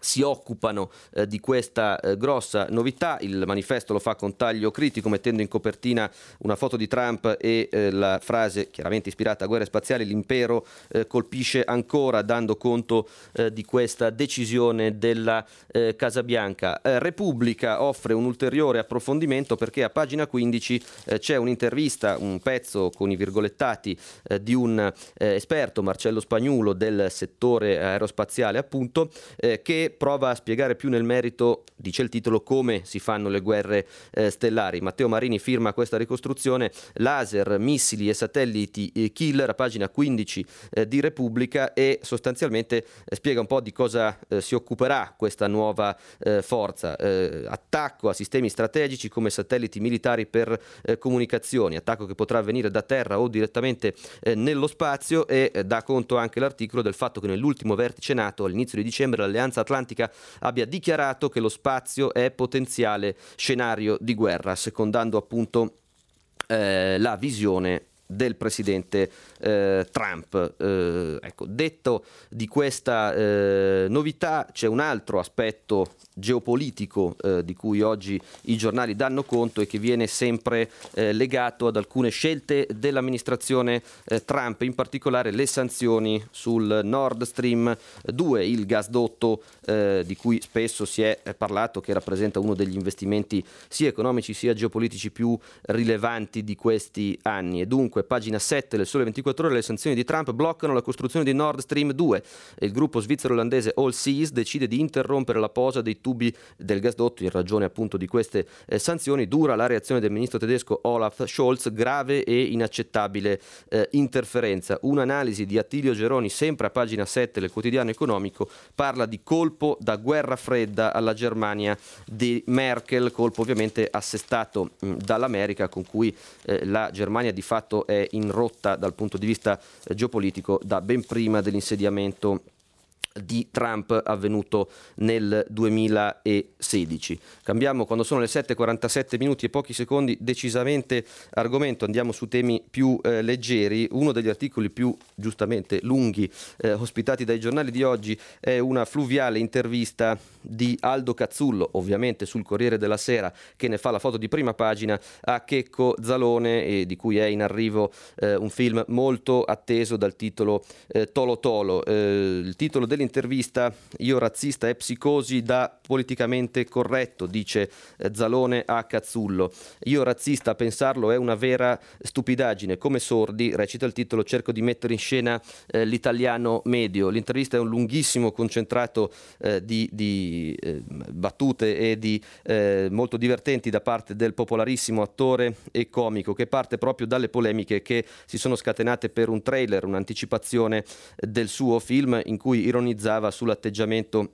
si occupano eh, di questa eh, grossa novità. Il manifesto lo fa con taglio critico, mettendo in copertina una foto di Trump e eh, la frase chiaramente ispirata a guerre spaziali, l'impero eh, colpisce ancora, dando conto eh, di questa decisione della eh, Casa Bianca. Repubblica offre un ulteriore approfondimento perché a pagina 15 c'è un'intervista, un pezzo con i virgolettati di un esperto, Marcello Spagnulo, del settore aerospaziale appunto, che prova a spiegare più nel merito, dice il titolo, come si fanno le guerre eh, stellari. Matteo Marini firma questa ricostruzione, laser, missili e satelliti eh, killer, a pagina 15 eh, di Repubblica e sostanzialmente eh, spiega un po' di cosa eh, si occuperà questa nuova forza. attacco a sistemi strategici come satelliti militari per comunicazioni, attacco che potrà avvenire da terra o direttamente nello spazio e dà conto anche l'articolo del fatto che nell'ultimo vertice NATO all'inizio di dicembre l'Alleanza Atlantica Atlantica abbia dichiarato che lo spazio è potenziale scenario di guerra, secondando appunto eh, la visione del presidente eh, Trump. Eh, ecco, detto di questa eh, novità c'è un altro aspetto geopolitico eh, di cui oggi i giornali danno conto e che viene sempre eh, legato ad alcune scelte dell'amministrazione eh, Trump, in particolare le sanzioni sul Nord Stream 2, il gasdotto di cui spesso si è parlato, che rappresenta uno degli investimenti sia economici sia geopolitici più rilevanti di questi anni. E dunque, pagina 7 del Sole 24 Ore, le sanzioni di Trump bloccano la costruzione di Nord Stream 2. Il gruppo svizzero-olandese All Seas decide di interrompere la posa dei tubi del gasdotto in ragione appunto di queste eh, sanzioni. Dura la reazione del ministro tedesco Olaf Scholz, grave e inaccettabile eh, interferenza. Un'analisi di Attilio Geroni, sempre a pagina 7 del quotidiano economico, parla di colpo da guerra fredda alla Germania di Merkel, colpo ovviamente assestato mh, dall'America con cui eh, la Germania di fatto è in rotta dal punto di vista eh, geopolitico da ben prima dell'insediamento di Trump avvenuto nel 2016. Cambiamo quando sono le 7.47 minuti e pochi secondi decisamente argomento, andiamo su temi più eh, leggeri. Uno degli articoli più giustamente lunghi eh, ospitati dai giornali di oggi è una fluviale intervista di Aldo Cazzullo, ovviamente sul Corriere della Sera, che ne fa la foto di prima pagina a Checco Zalone e di cui è in arrivo eh, un film molto atteso dal titolo eh, Tolo Tolo. Eh, il titolo del dell'intervista io razzista e psicosi da politicamente corretto, dice eh, Zalone a Cazzullo. Io razzista pensarlo è una vera stupidaggine, come sordi, recita il titolo, cerco di mettere in scena eh, l'italiano medio. L'intervista è un lunghissimo concentrato eh, di, di eh, battute e di eh, molto divertenti da parte del popolarissimo attore e comico che parte proprio dalle polemiche che si sono scatenate per un trailer, un'anticipazione del suo film in cui ironizza ironizzava sull'atteggiamento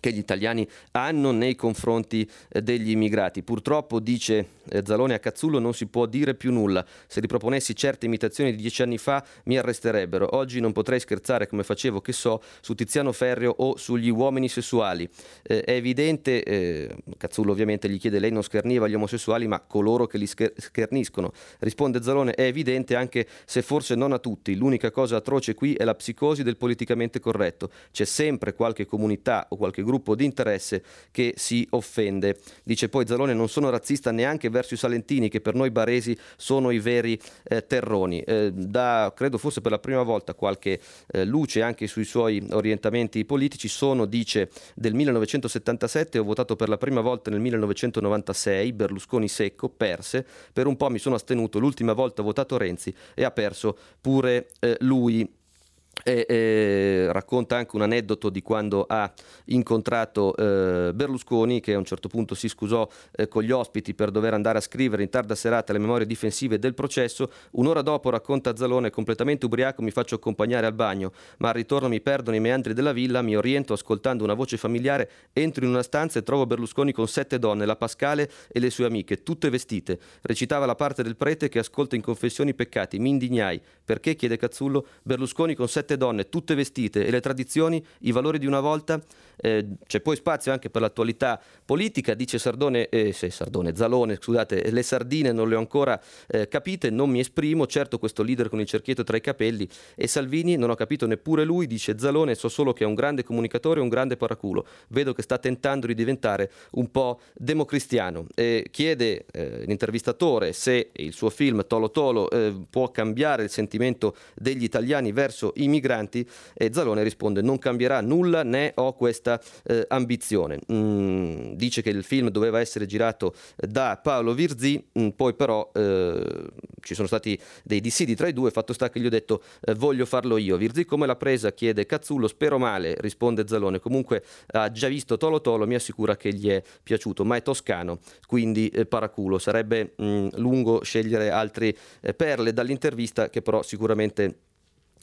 che gli italiani hanno nei confronti eh, degli immigrati. Purtroppo, dice eh, Zalone a Cazzullo, non si può dire più nulla. Se riproponessi certe imitazioni di dieci anni fa mi arresterebbero. Oggi non potrei scherzare come facevo, che so, su Tiziano Ferrio o sugli uomini sessuali. Eh, è evidente, eh, Cazzullo ovviamente gli chiede, lei non scherniva gli omosessuali, ma coloro che li scherniscono. Risponde Zalone, è evidente anche se forse non a tutti. L'unica cosa atroce qui è la psicosi del politicamente corretto. C'è sempre qualche comunità o qualche gruppo di interesse che si offende. Dice poi Zalone non sono razzista neanche verso i salentini che per noi baresi sono i veri eh, terroni. Eh, da credo forse per la prima volta qualche eh, luce anche sui suoi orientamenti politici sono dice del 1977 ho votato per la prima volta nel 1996 Berlusconi secco perse per un po' mi sono astenuto l'ultima volta ho votato Renzi e ha perso pure eh, lui e, e, racconta anche un aneddoto di quando ha incontrato eh, Berlusconi che a un certo punto si scusò eh, con gli ospiti per dover andare a scrivere in tarda serata le memorie difensive del processo. Un'ora dopo racconta Zalone completamente ubriaco mi faccio accompagnare al bagno ma al ritorno mi perdono i meandri della villa, mi oriento ascoltando una voce familiare, entro in una stanza e trovo Berlusconi con sette donne, la Pascale e le sue amiche, tutte vestite. Recitava la parte del prete che ascolta in confessioni i peccati. Mi indignai. Perché? chiede Cazzullo. Berlusconi con sette sette donne, tutte vestite, e le tradizioni, i valori di una volta. Eh, c'è poi spazio anche per l'attualità politica, dice Sardone, eh, se Sardone, Zalone, scusate, le sardine non le ho ancora eh, capite, non mi esprimo, certo questo leader con il cerchietto tra i capelli e Salvini non ho capito neppure lui, dice Zalone, so solo che è un grande comunicatore e un grande paraculo, vedo che sta tentando di diventare un po' democristiano. chiede eh, l'intervistatore se il suo film Tolo Tolo eh, può cambiare il sentimento degli italiani verso i migranti e Zalone risponde non cambierà nulla né ho questa eh, ambizione. Mm, dice che il film doveva essere girato da Paolo Virzì, mm, poi però eh, ci sono stati dei dissidi tra i due, fatto sta che gli ho detto eh, voglio farlo io. Virzì come l'ha presa? chiede Cazzullo, spero male, risponde Zalone. Comunque ha già visto Tolo Tolo, mi assicura che gli è piaciuto, ma è toscano, quindi eh, paraculo. Sarebbe mm, lungo scegliere altre eh, perle dall'intervista che però sicuramente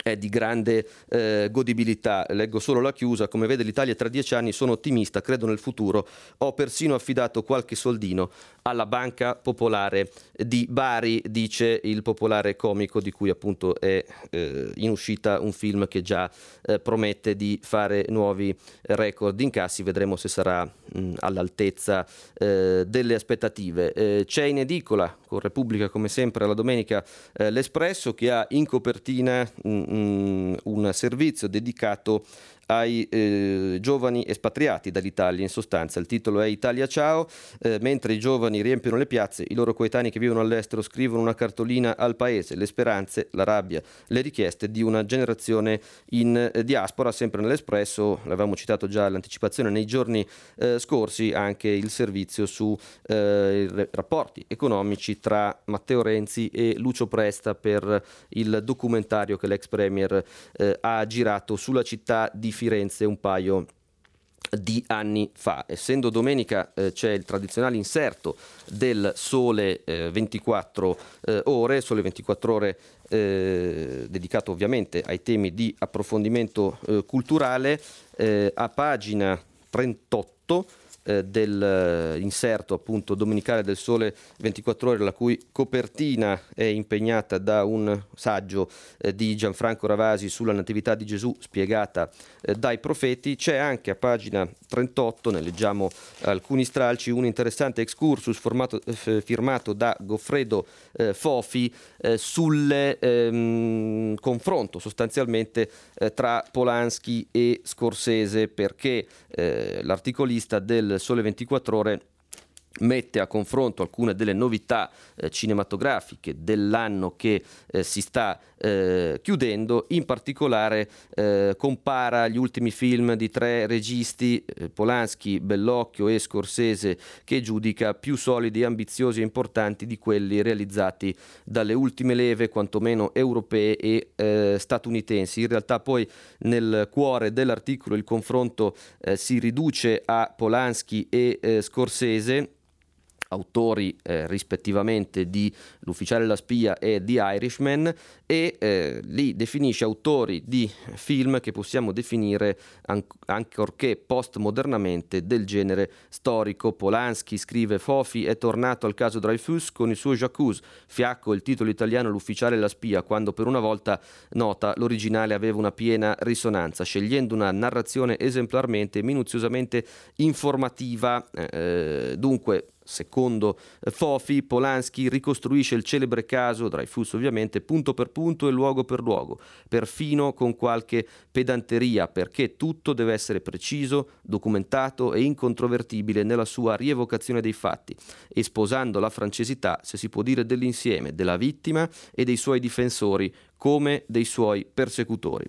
è di grande eh, godibilità. Leggo solo la chiusa, come vede l'Italia tra dieci anni, sono ottimista, credo nel futuro, ho persino affidato qualche soldino alla Banca Popolare di Bari, dice il popolare comico di cui appunto è eh, in uscita un film che già eh, promette di fare nuovi record incassi, vedremo se sarà mh, all'altezza eh, delle aspettative. Eh, c'è in edicola con Repubblica come sempre la domenica eh, l'Espresso che ha in copertina mh, Mm, un servizio dedicato ai eh, giovani espatriati dall'Italia. In sostanza, il titolo è Italia Ciao, eh, mentre i giovani riempiono le piazze, i loro coetanei che vivono all'estero scrivono una cartolina al paese, le speranze, la rabbia, le richieste di una generazione in eh, diaspora, sempre nell'Espresso, l'avevamo citato già all'anticipazione nei giorni eh, scorsi, anche il servizio su eh, i rapporti economici tra Matteo Renzi e Lucio Presta per il documentario che l'ex Premier eh, ha girato sulla città di Firenze un paio di anni fa. Essendo domenica eh, c'è il tradizionale inserto del Sole eh, 24 eh, ore, Sole 24 ore eh, dedicato ovviamente ai temi di approfondimento eh, culturale, eh, a pagina 38 eh, dell'inserto appunto domenicale del Sole 24 ore, la cui copertina è impegnata da un saggio eh, di Gianfranco Ravasi sulla Natività di Gesù spiegata eh, dai profeti. C'è anche a pagina 38, ne leggiamo alcuni stralci, un interessante excursus formato, eh, firmato da Goffredo eh, Fofi eh, sul ehm, confronto sostanzialmente tra Polanski e Scorsese perché l'articolista del Sole 24 Ore mette a confronto alcune delle novità eh, cinematografiche dell'anno che eh, si sta eh, chiudendo, in particolare eh, compara gli ultimi film di tre registi, eh, Polanski, Bellocchio e Scorsese, che giudica più solidi, ambiziosi e importanti di quelli realizzati dalle ultime leve, quantomeno europee e eh, statunitensi. In realtà poi nel cuore dell'articolo il confronto si riduce a Polanski e Scorsese autori eh, rispettivamente di L'ufficiale e la spia e di Irishman e eh, li definisce autori di film che possiamo definire an- ancorché postmodernamente del genere storico. Polanski scrive Fofi è tornato al caso Dreyfus con il suo Jacuzzi, fiacco il titolo italiano L'ufficiale e la spia quando per una volta nota l'originale aveva una piena risonanza scegliendo una narrazione esemplarmente e minuziosamente informativa eh, dunque Secondo eh, Fofi, Polanski ricostruisce il celebre caso, Dreyfus ovviamente, punto per punto e luogo per luogo, perfino con qualche pedanteria, perché tutto deve essere preciso, documentato e incontrovertibile nella sua rievocazione dei fatti, e sposando la francesità, se si può dire, dell'insieme, della vittima e dei suoi difensori, come dei suoi persecutori.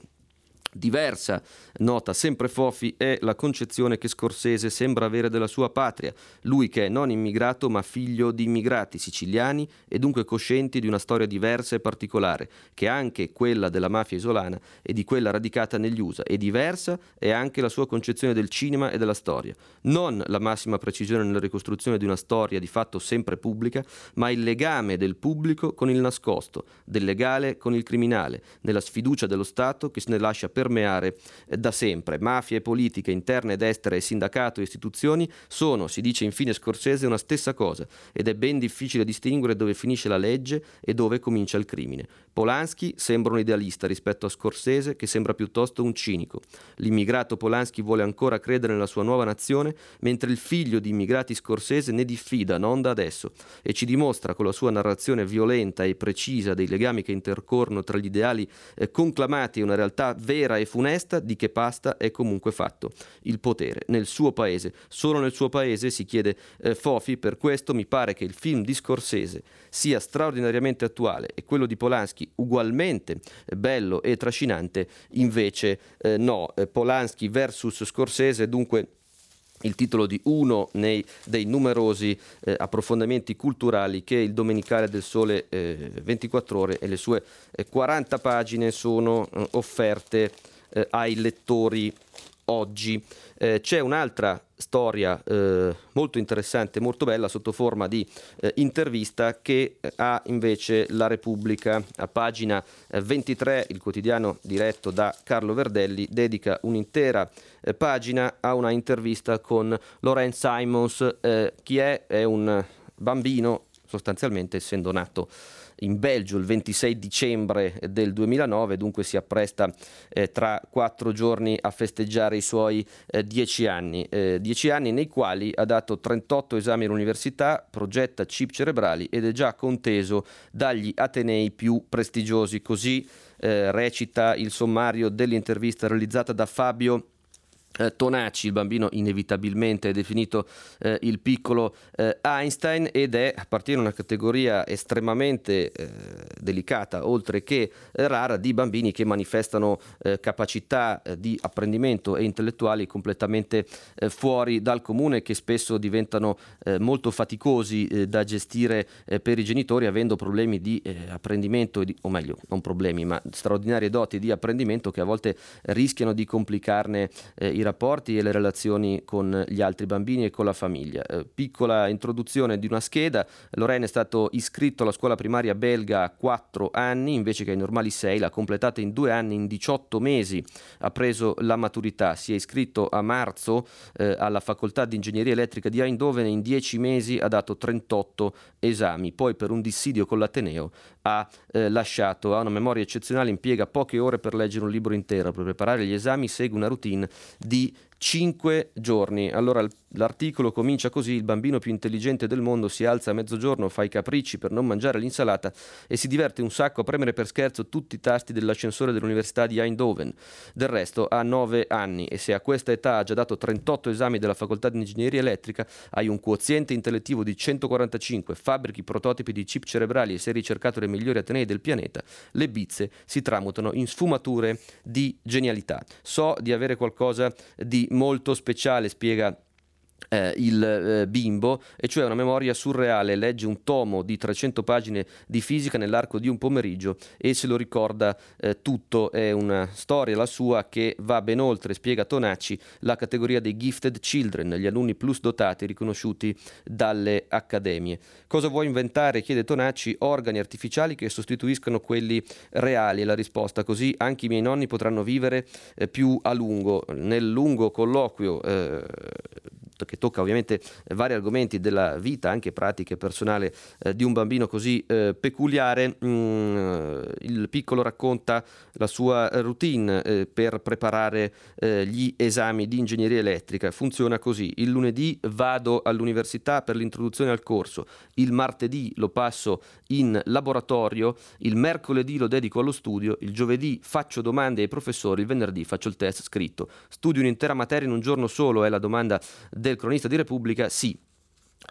Diversa, nota sempre Fofi, è la concezione che Scorsese sembra avere della sua patria, lui che è non immigrato ma figlio di immigrati siciliani e dunque coscienti di una storia diversa e particolare, che è anche quella della mafia isolana e di quella radicata negli USA, e diversa è anche la sua concezione del cinema e della storia. Non la massima precisione nella ricostruzione di una storia di fatto sempre pubblica, ma il legame del pubblico con il nascosto, del legale con il criminale, nella sfiducia dello Stato che se ne lascia permeare eh, da sempre. Mafie, politiche, interne ed estere, sindacato e istituzioni sono, si dice infine Scorsese, una stessa cosa ed è ben difficile distinguere dove finisce la legge e dove comincia il crimine. Polanski sembra un idealista rispetto a Scorsese che sembra piuttosto un cinico. L'immigrato Polanski vuole ancora credere nella sua nuova nazione, mentre il figlio di immigrati Scorsese ne diffida, non da adesso, e ci dimostra con la sua narrazione violenta e precisa dei legami che intercorrono tra gli ideali eh, conclamati e una realtà vera vera e funesta di che pasta è comunque fatto il potere nel suo paese. Solo nel suo paese si chiede eh, Fofi, per questo mi pare che il film di Scorsese sia straordinariamente attuale e quello di Polanski ugualmente eh, bello e trascinante, invece eh, no. Eh, Polanski versus Scorsese, dunque il titolo di uno nei, dei numerosi eh, approfondimenti culturali che il Domenicale del Sole eh, 24 ore e le sue eh, 40 pagine sono eh, offerte eh, ai lettori oggi. Eh, c'è un'altra storia eh, molto interessante, molto bella sotto forma di eh, intervista che ha invece la Repubblica a pagina 23, il quotidiano diretto da Carlo Verdelli, dedica un'intera pagina a una intervista con Lorenz Simons. chi è? È un bambino sostanzialmente essendo nato in Belgio il 26 dicembre del 2009, dunque si appresta eh, tra quattro giorni a festeggiare i suoi eh, dieci anni, eh, dieci anni nei quali ha dato 38 esami all'università, progetta chip cerebrali ed è già conteso dagli Atenei più prestigiosi. Così eh, recita il sommario dell'intervista realizzata da Fabio eh, Tonacci, il bambino inevitabilmente è definito eh, il piccolo eh, Einstein ed è appartiene a una categoria estremamente eh, delicata, oltre che eh, rara, di bambini che manifestano eh, capacità di apprendimento e intellettuali completamente fuori dal comune che spesso diventano molto faticosi da gestire per i genitori avendo problemi di apprendimento, o meglio, non problemi, ma straordinarie doti di apprendimento che a volte rischiano di complicarne i rapporti e le relazioni con gli altri bambini e con la famiglia. Eh, piccola introduzione di una scheda, Lorraine è stato iscritto alla scuola primaria belga a 4 anni invece che ai normali 6, l'ha completata in 2 anni, in 18 mesi. Ha preso la maturità, si è iscritto a marzo eh, alla facoltà di ingegneria elettrica di Eindhoven e in 10 mesi ha dato 38 esami, poi per un dissidio con l'Ateneo ha eh, lasciato, ha una memoria eccezionale, impiega poche ore per leggere un libro intero, per preparare gli esami segue una routine di 5 giorni. Allora l'articolo comincia così: il bambino più intelligente del mondo si alza a mezzogiorno, fa i capricci per non mangiare l'insalata e si diverte un sacco a premere per scherzo tutti i tasti dell'ascensore dell'Università di Eindhoven. Del resto ha 9 anni e se a questa età ha già dato 38 esami della facoltà di ingegneria elettrica, hai un quoziente intellettivo di 145, fabbrichi prototipi di chip cerebrali e sei ricercato nei migliori atenei del pianeta, le bizze si tramutano in sfumature di genialità. So di avere qualcosa di molto speciale, spiega eh, il eh, bimbo, e cioè una memoria surreale, legge un tomo di 300 pagine di fisica nell'arco di un pomeriggio e se lo ricorda eh, tutto, è una storia la sua che va ben oltre, spiega Tonacci, la categoria dei gifted children, gli alunni plus dotati riconosciuti dalle accademie. Cosa vuoi inventare? chiede Tonacci, organi artificiali che sostituiscano quelli reali, la risposta così anche i miei nonni potranno vivere eh, più a lungo. Nel lungo colloquio eh, che tocca ovviamente vari argomenti della vita, anche pratica e personale eh, di un bambino così eh, peculiare. Mm, il piccolo racconta la sua routine eh, per preparare eh, gli esami di ingegneria elettrica. Funziona così: il lunedì vado all'università per l'introduzione al corso, il martedì lo passo in laboratorio, il mercoledì lo dedico allo studio, il giovedì faccio domande ai professori, il venerdì faccio il test scritto. Studio un'intera materia in un giorno solo, è la domanda del cronista di Repubblica, sì,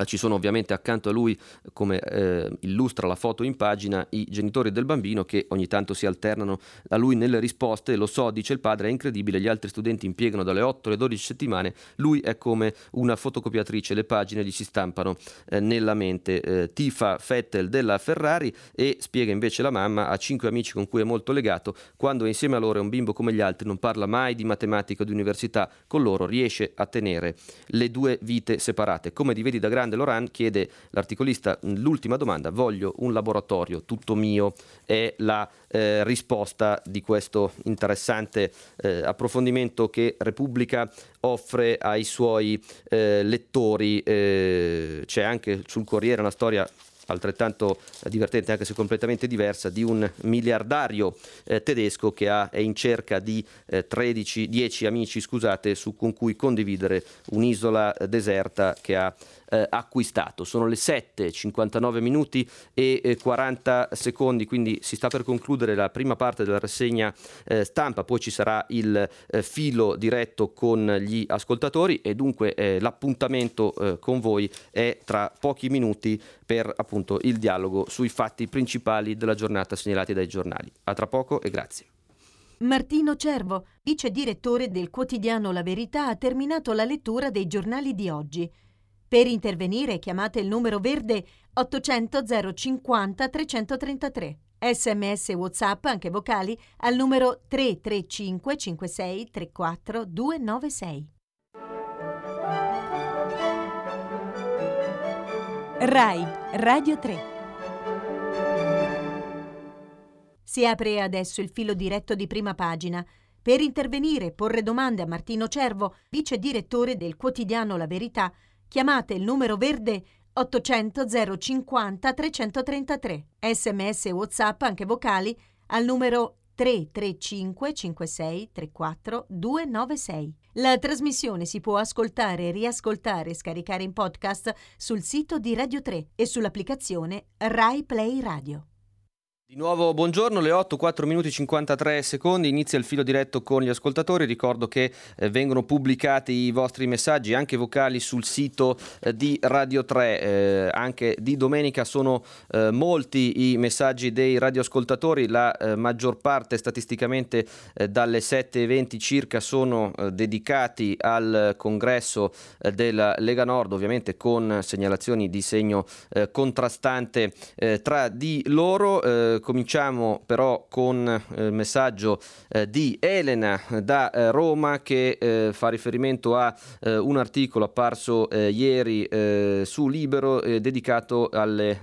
ci sono ovviamente accanto a lui, come eh, illustra la foto in pagina, i genitori del bambino che ogni tanto si alternano a lui nelle risposte. Lo so, dice il padre, è incredibile, gli altri studenti impiegano dalle 8 alle 12 settimane, lui è come una fotocopiatrice, le pagine gli si stampano eh, nella mente. Eh, tifa Fettel della Ferrari e spiega invece la mamma a cinque amici con cui è molto legato, quando è insieme a loro è un bimbo come gli altri, non parla mai di matematica o di università, con loro riesce a tenere le due vite separate. Come ti vedi da grande Loran chiede l'articolista l'ultima domanda, voglio un laboratorio tutto mio, è la eh, risposta di questo interessante eh, approfondimento che Repubblica offre ai suoi eh, lettori. Eh, c'è anche sul Corriere una storia altrettanto divertente anche se completamente diversa, di un miliardario eh, tedesco che ha, è in cerca di eh, 13, 10 amici scusate, su, con cui condividere un'isola eh, deserta che ha eh, acquistato. Sono le 7, 59 minuti e eh, 40 secondi, quindi si sta per concludere la prima parte della rassegna eh, stampa, poi ci sarà il eh, filo diretto con gli ascoltatori e dunque eh, l'appuntamento eh, con voi è tra pochi minuti per appunto il dialogo sui fatti principali della giornata segnalati dai giornali. A tra poco e grazie. Martino Cervo, vice direttore del quotidiano La Verità, ha terminato la lettura dei giornali di oggi. Per intervenire chiamate il numero verde 800 050 333. Sms WhatsApp, anche vocali, al numero 335 56 34 296. RAI Radio 3 Si apre adesso il filo diretto di prima pagina. Per intervenire e porre domande a Martino Cervo, vice direttore del quotidiano La Verità, chiamate il numero verde 800 050 333, sms e whatsapp anche vocali al numero 335 56 34 296. La trasmissione si può ascoltare, riascoltare e scaricare in podcast sul sito di Radio 3 e sull'applicazione Rai Play Radio. Di nuovo buongiorno, le 8, 4 minuti e 53 secondi, inizia il filo diretto con gli ascoltatori, ricordo che eh, vengono pubblicati i vostri messaggi anche vocali sul sito eh, di Radio 3, eh, anche di domenica sono eh, molti i messaggi dei radioascoltatori, la eh, maggior parte statisticamente eh, dalle 7.20 circa sono dedicati al congresso della Lega Nord, ovviamente con segnalazioni di segno contrastante tra di loro cominciamo però con eh, il messaggio eh, di Elena da eh, Roma che eh, fa riferimento a eh, un articolo apparso eh, ieri su Libero dedicato alle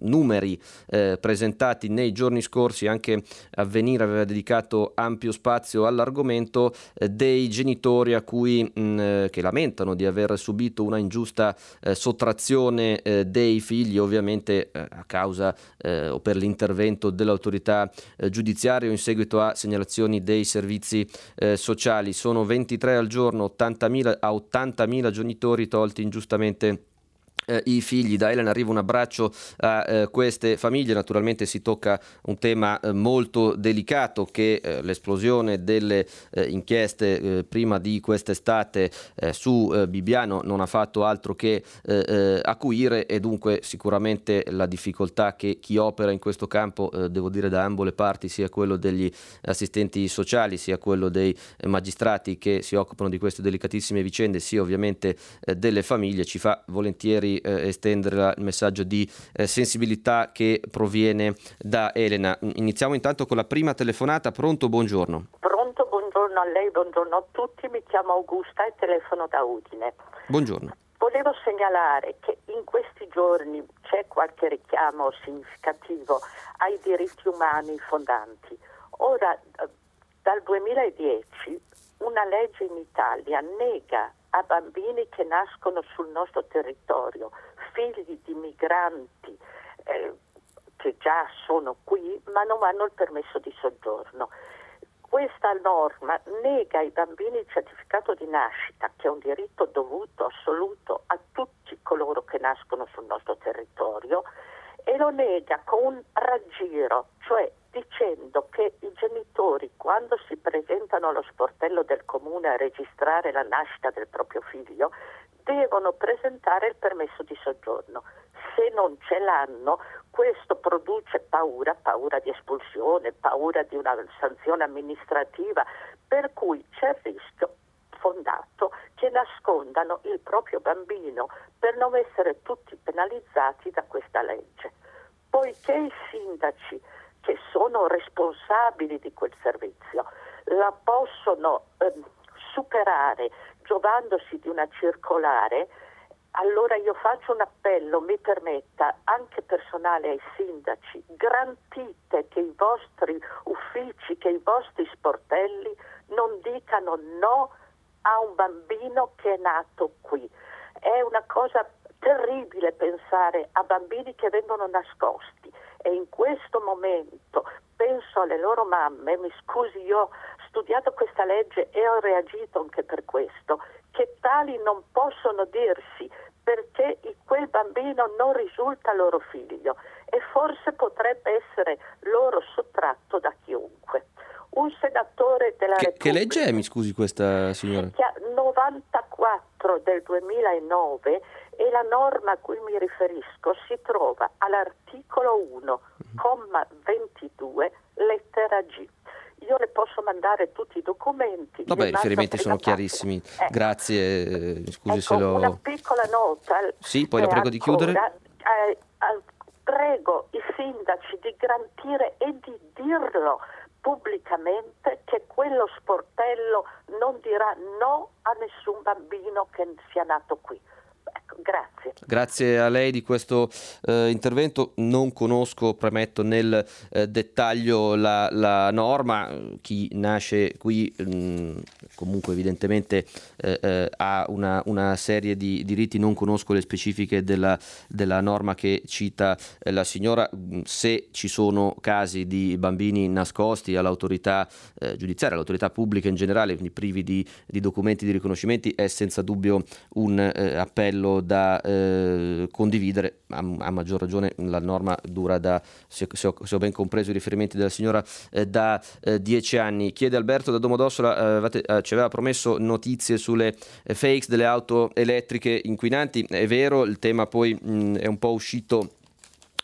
numeri eh, presentati nei giorni scorsi, anche Avvenire aveva dedicato ampio spazio all'argomento eh, dei genitori a cui, mh, mm, eh, che lamentano di aver subito una ingiusta eh, sottrazione eh, dei figli, ovviamente eh, a causa o per l'intervento dell'autorità giudiziaria o in seguito a segnalazioni dei servizi sociali. Sono 23 al giorno, 80.000, a 80.000 genitori tolti ingiustamente eh, i figli. Da Elena arriva un abbraccio a eh, queste famiglie. Naturalmente si tocca un tema eh, molto delicato che eh, l'esplosione delle eh, inchieste eh, prima di quest'estate su Bibiano non ha fatto altro che acuire e dunque sicuramente la difficoltà che chi opera in questo campo, devo dire da ambo le parti, sia quello degli assistenti sociali, sia quello dei magistrati che si occupano di queste delicatissime vicende, sia ovviamente delle famiglie, ci fa volentieri eh, estendere il messaggio di eh, sensibilità che proviene da Elena. Iniziamo intanto con la prima telefonata. Pronto, buongiorno. Pronto, buongiorno a lei, buongiorno a tutti. Mi chiamo Augusta e telefono da Udine. Buongiorno. Volevo segnalare che in questi giorni c'è qualche richiamo significativo ai diritti umani fondanti. Ora, eh, dal 2010, una legge in Italia nega a bambini che nascono sul nostro territorio, figli di migranti eh, che già sono qui ma non hanno il permesso di soggiorno. Questa norma nega ai bambini il certificato di nascita, che è un diritto dovuto assoluto a tutti coloro che nascono sul nostro territorio, e lo nega con un raggiro, cioè dicendo che i genitori quando si presentano allo sportello del comune a registrare la nascita del proprio figlio devono presentare il permesso di soggiorno. Se non ce l'hanno, questo produce paura, paura di espulsione, paura di una sanzione amministrativa, per cui c'è il rischio fondato che nascondano il proprio bambino per non essere tutti penalizzati da questa legge. Poiché i sindaci che sono responsabili di quel servizio la possono eh, superare giovandosi di una circolare, allora io faccio un appello, mi permetta, anche personale ai sindaci, garantite che i vostri uffici, che i vostri sportelli non dicano no a un bambino che è nato qui. È una cosa terribile pensare a bambini che vengono nascosti e in questo momento penso alle loro mamme, mi scusi, io ho studiato questa legge e ho reagito anche per questo, che tali non possono dirsi perché quel bambino non risulta loro figlio e forse potrebbe essere loro sottratto da chiunque. Un senatore della che, Repubblica... Che legge è, mi scusi questa signora? 94 del 2009 e la norma a cui mi riferisco si trova all'articolo 1, comma 22, lettera G. Io le posso mandare tutti i documenti. Vabbè, i riferimenti sono chiarissimi. Ecco. Grazie, eh, scusi ecco, se lo... Una piccola nota. Sì, poi la prego ancora, di chiudere. Eh, eh, prego i sindaci di garantire e di dirlo pubblicamente che quello sportello non dirà no a nessun bambino che sia nato qui Grazie. Grazie a lei di questo eh, intervento. Non conosco, premetto, nel eh, dettaglio la, la, norma. Chi nasce qui mh, mm, comunque evidentemente eh, eh, ha una, una, serie di diritti. Non conosco le specifiche della, della norma che cita eh, la signora. Mm, se ci sono casi di bambini nascosti all'autorità eh, giudiziaria, all'autorità pubblica in generale, quindi privi di, di documenti, di riconoscimenti, è senza dubbio un appello da eh, condividere, a, a, maggior ragione la norma dura da, se, se, ho, se ho, ben compreso i riferimenti della signora, eh, da eh, dieci anni. Chiede Alberto da Domodossola, eh, eh, ci aveva promesso notizie sulle fakes delle auto elettriche inquinanti, è vero, il tema poi mh, è un po' uscito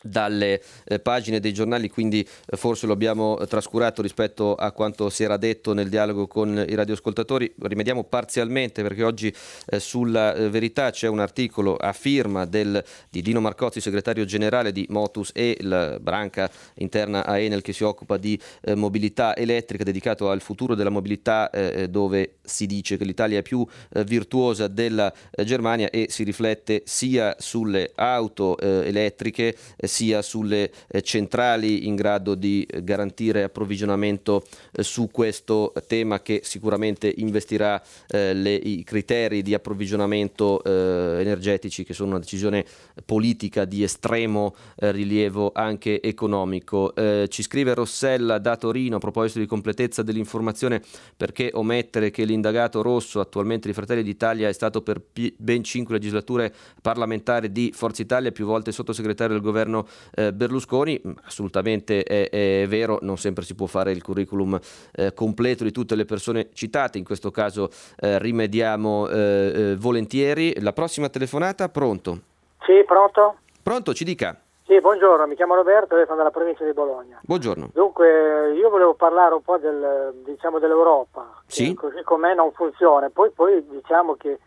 dalle eh, pagine dei giornali, quindi eh, forse lo abbiamo trascurato rispetto a quanto si era detto nel dialogo con i radioascoltatori. Rimediamo parzialmente perché oggi eh, sulla eh, verità c'è un articolo a firma del, di Dino Marcozzi, segretario generale di Motus e la branca interna a Enel che si occupa di eh, mobilità elettrica dedicato al futuro della mobilità eh, dove si dice che l'Italia è più virtuosa della Germania e si riflette sia sulle auto elettriche sia sulle eh, centrali in grado di eh, garantire approvvigionamento eh, su questo tema che sicuramente investirà le, i criteri di approvvigionamento energetici che sono una decisione politica di estremo rilievo anche economico. ci scrive Rossella da Torino a proposito di completezza dell'informazione perché omettere che l'indagato Rosso attualmente di Fratelli d'Italia è stato per ben cinque legislature parlamentare di Forza Italia più volte sottosegretario del governo governo eh, Berlusconi, mm, assolutamente è, è, vero, non sempre si può fare il curriculum eh, completo di tutte le persone citate, in questo caso eh, rimediamo eh, eh, volentieri. La prossima telefonata, pronto? Sì, pronto? Pronto, ci dica. Sì, buongiorno, mi chiamo Roberto e sono dalla provincia di Bologna. Buongiorno. Dunque, io volevo parlare un po' del, diciamo, dell'Europa, sì? così com'è non funziona. Poi, poi diciamo che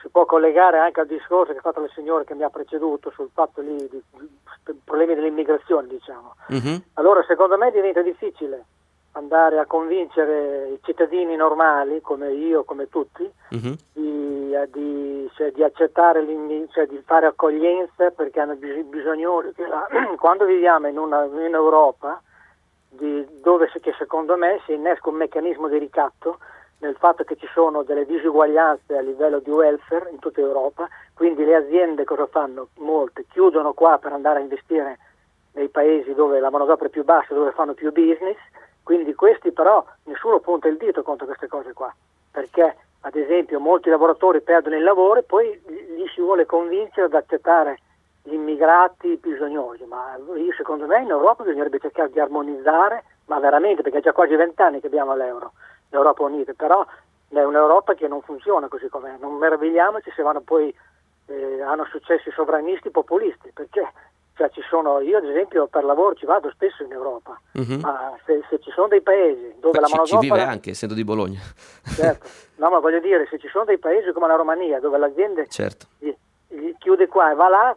si può collegare anche al discorso che ha fatto la signora che mi ha preceduto sul fatto lì di, di problemi dell'immigrazione, diciamo. Uh-huh. Allora, secondo me diventa difficile andare a convincere i cittadini normali, come io, come tutti, uh-huh. di, eh, di, cioè, di, accettare, cioè, di fare accoglienza perché hanno bisogno, quando viviamo in, una, in Europa, dove che secondo me si innesca un meccanismo di ricatto, nel fatto che ci sono delle disuguaglianze a livello di welfare in tutta Europa, quindi le aziende cosa fanno? Molte. Chiudono qua per andare a investire nei paesi dove la manodopera è più bassa, dove fanno più business, quindi questi però nessuno punta il dito contro queste cose qua, perché ad esempio molti lavoratori perdono il lavoro e poi li si vuole convincere ad accettare gli immigrati bisognosi, ma io, secondo me in Europa bisognerebbe cercare di armonizzare, ma veramente perché è già quasi vent'anni che abbiamo l'euro l'Europa Unita, però è un'Europa che non funziona così com'è, non meravigliamoci se vanno poi, eh, hanno successi sovranisti populisti, perché cioè, ci sono, io ad esempio per lavoro ci vado spesso in Europa, uh-huh. ma se, se, ci sono dei paesi dove Beh, la manodopera... Ci vive anche, essendo di Bologna. Certo, no ma voglio dire, se ci sono dei paesi come la Romania dove l'azienda certo. gli, gli chiude qua e va là,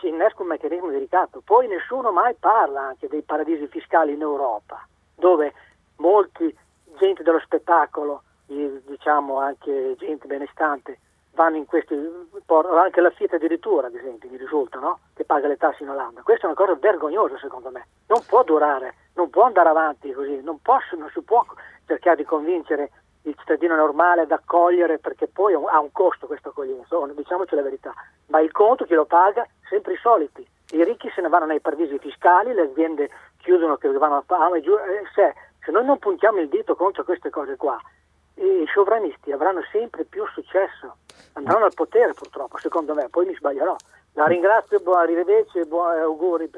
si innesca un meccanismo di ricatto. Poi nessuno mai parla anche dei paradisi fiscali in Europa, dove molti gente dello spettacolo, diciamo anche gente benestante, vanno in questi, anche la Fiat addirittura ad esempio mi risulta, no? che paga le tasse in Olanda. Questa è una cosa vergognosa secondo me, non può durare, non può andare avanti così, non, posso, non si può cercare di convincere il cittadino normale ad accogliere perché poi ha un costo questa accoglienza, diciamoci la verità, ma il conto chi lo paga? Sempre i soliti. I ricchi se ne vanno nei paradisi fiscali, le aziende chiudono che vanno a fame, giù, eh, se se noi non puntiamo il dito contro queste cose qua, i sovranisti avranno sempre più successo, andranno al potere purtroppo, secondo me, poi mi sbaglierò. La ringrazio, arrivederci e buoni auguri.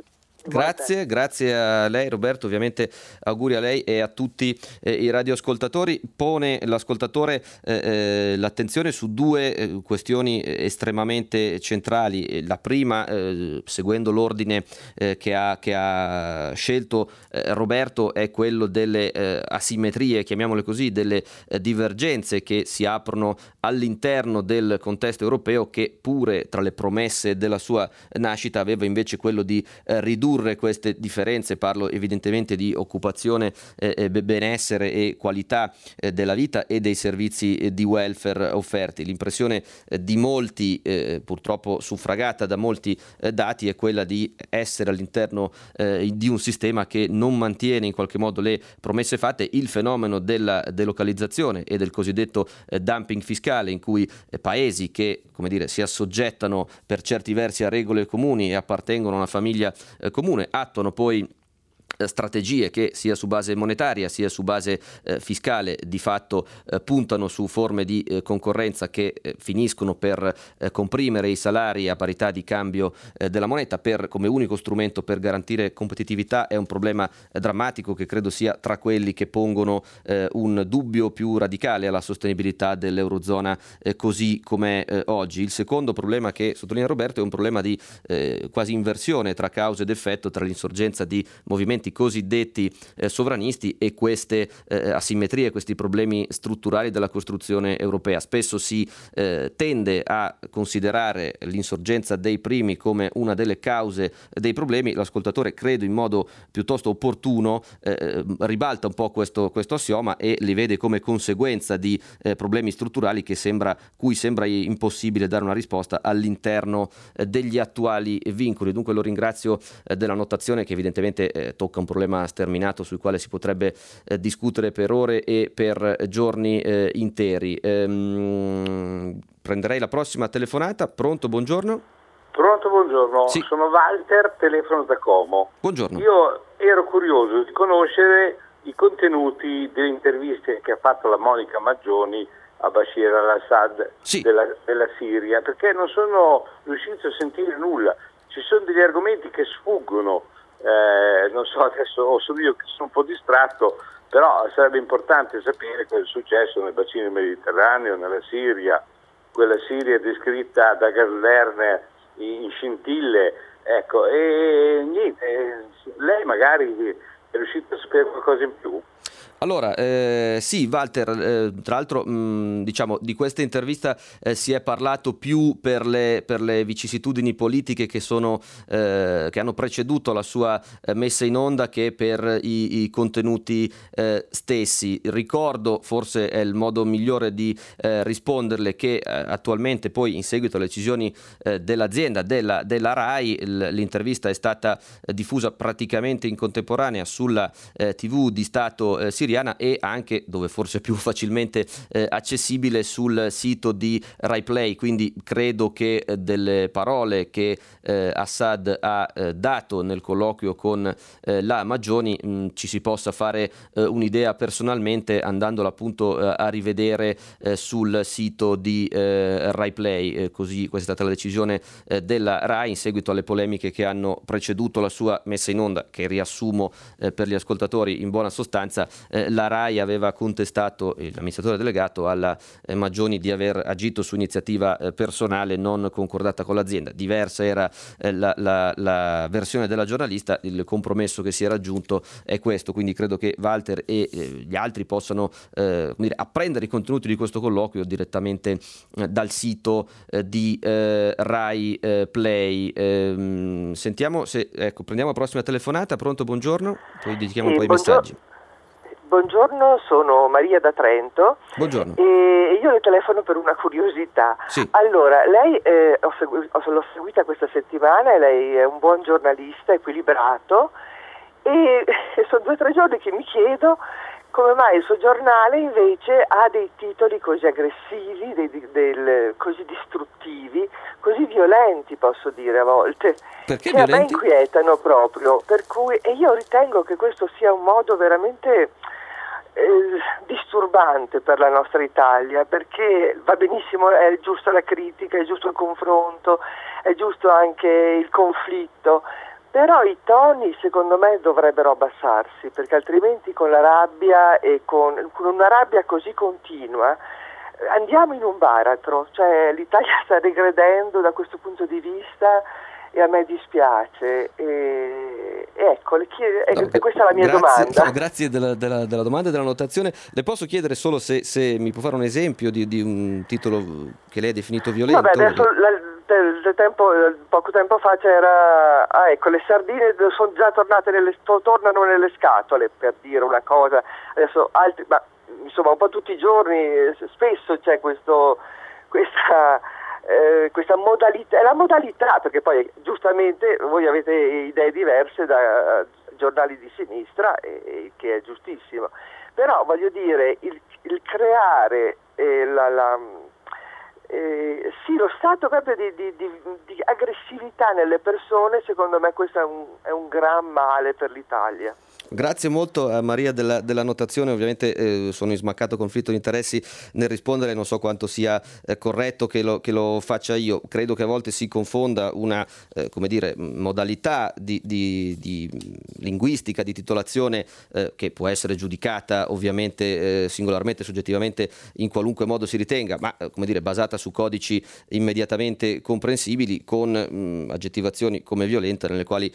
Grazie, grazie a lei Roberto, ovviamente auguri a lei e a tutti eh, i radioascoltatori. Pone l'ascoltatore eh, eh l'attenzione su due eh, questioni estremamente centrali. La prima, eh, seguendo l'ordine eh, che ha, che, ha, scelto Roberto, è quello delle asimmetrie, chiamiamole così, delle divergenze che si aprono all'interno del contesto europeo che pure tra le promesse della sua nascita aveva invece quello di ridurre ridurre queste differenze, parlo evidentemente di occupazione, eh, benessere e qualità eh, della vita e dei servizi eh, di welfare offerti. L'impressione eh, di molti, purtroppo suffragata da molti dati, è quella di essere all'interno di un sistema che non mantiene in qualche modo le promesse fatte, il fenomeno della delocalizzazione e del cosiddetto dumping fiscale in cui paesi che come dire, si assoggettano per certi versi a regole comuni e appartengono a una famiglia eh, comune, attuano poi strategie che sia su base monetaria sia su base eh, fiscale di fatto eh, puntano su forme di eh, concorrenza che eh, finiscono per eh, comprimere i salari a parità di cambio della moneta per, come unico strumento per garantire competitività è un problema drammatico che credo sia tra quelli che pongono un dubbio più radicale alla sostenibilità dell'Eurozona così come oggi. Il secondo problema che sottolinea Roberto è un problema di quasi inversione tra causa ed effetto tra l'insorgenza di movimenti movimenti cosiddetti eh, sovranisti e queste eh, asimmetrie, questi problemi strutturali della costruzione europea. Spesso si eh, tende a considerare l'insorgenza dei primi come una delle cause dei problemi, l'ascoltatore credo in modo piuttosto opportuno eh, ribalta un po' questo, questo, assioma e li vede come conseguenza di eh, problemi strutturali sembra, cui sembra impossibile dare una risposta all'interno eh, degli attuali vincoli. Dunque lo ringrazio della notazione che evidentemente tocca tocca un problema sterminato sul quale si potrebbe eh, discutere per ore e per giorni eh, interi. Ehm, prenderei la prossima telefonata. Pronto, buongiorno. Pronto, buongiorno. Sì. Sono Walter, telefono da Como. Buongiorno. Io ero curioso di conoscere i contenuti delle interviste che ha fatto la Monica Maggioni a Bashir al-Assad sì. della, della, Siria, perché non sono riuscito a sentire nulla. Ci sono degli argomenti che sfuggono eh, non so, adesso sono io che sono un po' distratto, però sarebbe importante sapere cosa è successo nel bacino mediterraneo, nella Siria, quella Siria descritta da Gaslerner in scintille, ecco, e niente, lei magari è riuscita a sapere qualcosa in più? Allora, eh, sì, Walter, eh, tra l'altro mh, diciamo, di questa intervista eh, si è parlato più per le, per le vicissitudini politiche che, sono, eh, che, hanno preceduto la sua eh, messa in onda che per i, i contenuti eh, stessi. Ricordo, forse è il modo migliore di risponderle, che attualmente poi in seguito alle decisioni dell'azienda, della, della RAI, l'intervista è stata diffusa praticamente in contemporanea sulla TV di Stato siriano siriana e anche, dove forse più facilmente eh, accessibile, sul sito di RaiPlay. Quindi credo che eh, delle parole che eh, Assad ha eh, dato nel colloquio con eh, la Maggioni mh, mm, ci si possa fare eh, un'idea personalmente andandola appunto a rivedere sul sito di RaiPlay. così questa è stata la decisione della RAI in seguito alle polemiche che hanno preceduto la sua messa in onda, che riassumo per gli ascoltatori in buona sostanza eh, la RAI aveva contestato l'amministratore delegato alla eh, Maggioni di aver agito su iniziativa eh, personale non concordata con l'azienda. Diversa era eh, la, la, la, versione della giornalista, il compromesso che si è raggiunto è questo, quindi credo che Walter e eh, gli altri possano dire, apprendere i contenuti di questo colloquio direttamente dal sito di RAI Play. Ehm, sentiamo se, ecco, prendiamo la prossima telefonata, pronto, buongiorno, poi dedichiamo sì, un po' i messaggi. Buongiorno, sono Maria da Trento. Buongiorno. E io le telefono per una curiosità. Sì. Allora, lei eh, ho segu- l'ho seguita questa settimana e lei è un buon giornalista, equilibrato e sono due o tre giorni che mi chiedo come mai il suo giornale invece ha dei titoli così aggressivi, dei, del, così distruttivi, così violenti posso dire a volte, Perché che violenti? a me inquietano proprio, per cui, e io ritengo che questo sia un modo veramente eh, disturbante per la nostra Italia perché va benissimo, è giusta la critica, è giusto il confronto, è giusto anche il conflitto, però i toni secondo me dovrebbero abbassarsi perché altrimenti con la rabbia e con, con una rabbia così continua andiamo in un baratro, cioè l'Italia sta regredendo da questo punto di vista e a me dispiace. E, ecco, chiede, no, questa è la mia grazie, domanda. Grazie della, della, della, domanda e della notazione. Le posso chiedere solo se, se mi può fare un esempio di, di, un titolo che lei ha definito violento? Vabbè, adesso la, del tempo, poco tempo fa c'era, ah, ecco, le sardine sono già tornate nelle, tornano nelle scatole per dire una cosa, adesso altri, ma insomma un po' tutti i giorni, spesso c'è questo, questa, eh, questa modalità, la modalità, perché poi giustamente voi avete idee diverse da giornali di sinistra, eh, che è giustissimo, però voglio dire, il, il creare eh, la, la eh, sì, lo stato proprio di, di, di, di, aggressività nelle persone, secondo me questo è un, è un gran male per l'Italia. Grazie molto a Maria della, della notazione, ovviamente eh, sono in smaccato conflitto di interessi nel rispondere, non so quanto sia eh, corretto che lo, che lo, faccia io, credo che a volte si confonda una eh, dire, modalità di, di, di, linguistica, di titolazione eh, che può essere giudicata ovviamente eh, singolarmente, soggettivamente in qualunque modo si ritenga, ma eh, come dire, basata su codici immediatamente comprensibili con mh, mm, aggettivazioni come violenta nelle quali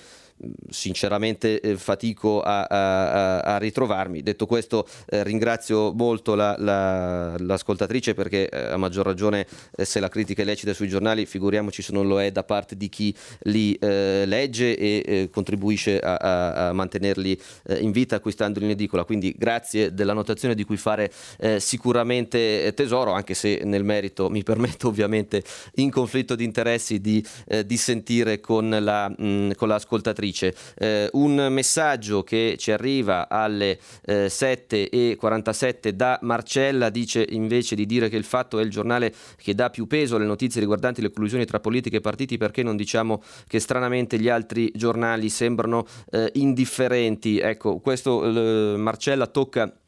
sinceramente eh, fatico a, a, a, ritrovarmi. Detto questo eh, ringrazio molto la, la, l'ascoltatrice perché eh, a maggior ragione eh, se la critica è lecita sui giornali figuriamoci se non lo è da parte di chi li eh, legge e eh, contribuisce a, a mantenerli in vita acquistandoli in edicola. Quindi grazie della notazione di cui fare sicuramente tesoro anche se nel merito mi permetto ovviamente in conflitto di interessi di dissentire con, la, mh, con l'ascoltatrice un messaggio che ci arriva alle eh, 7.47 da Marcella dice invece di dire che il fatto è il giornale che dà più peso alle notizie riguardanti le collusioni tra politica e partiti perché non diciamo che stranamente gli altri giornali sembrano eh, indifferenti. Ecco, questo eh, Marcella tocca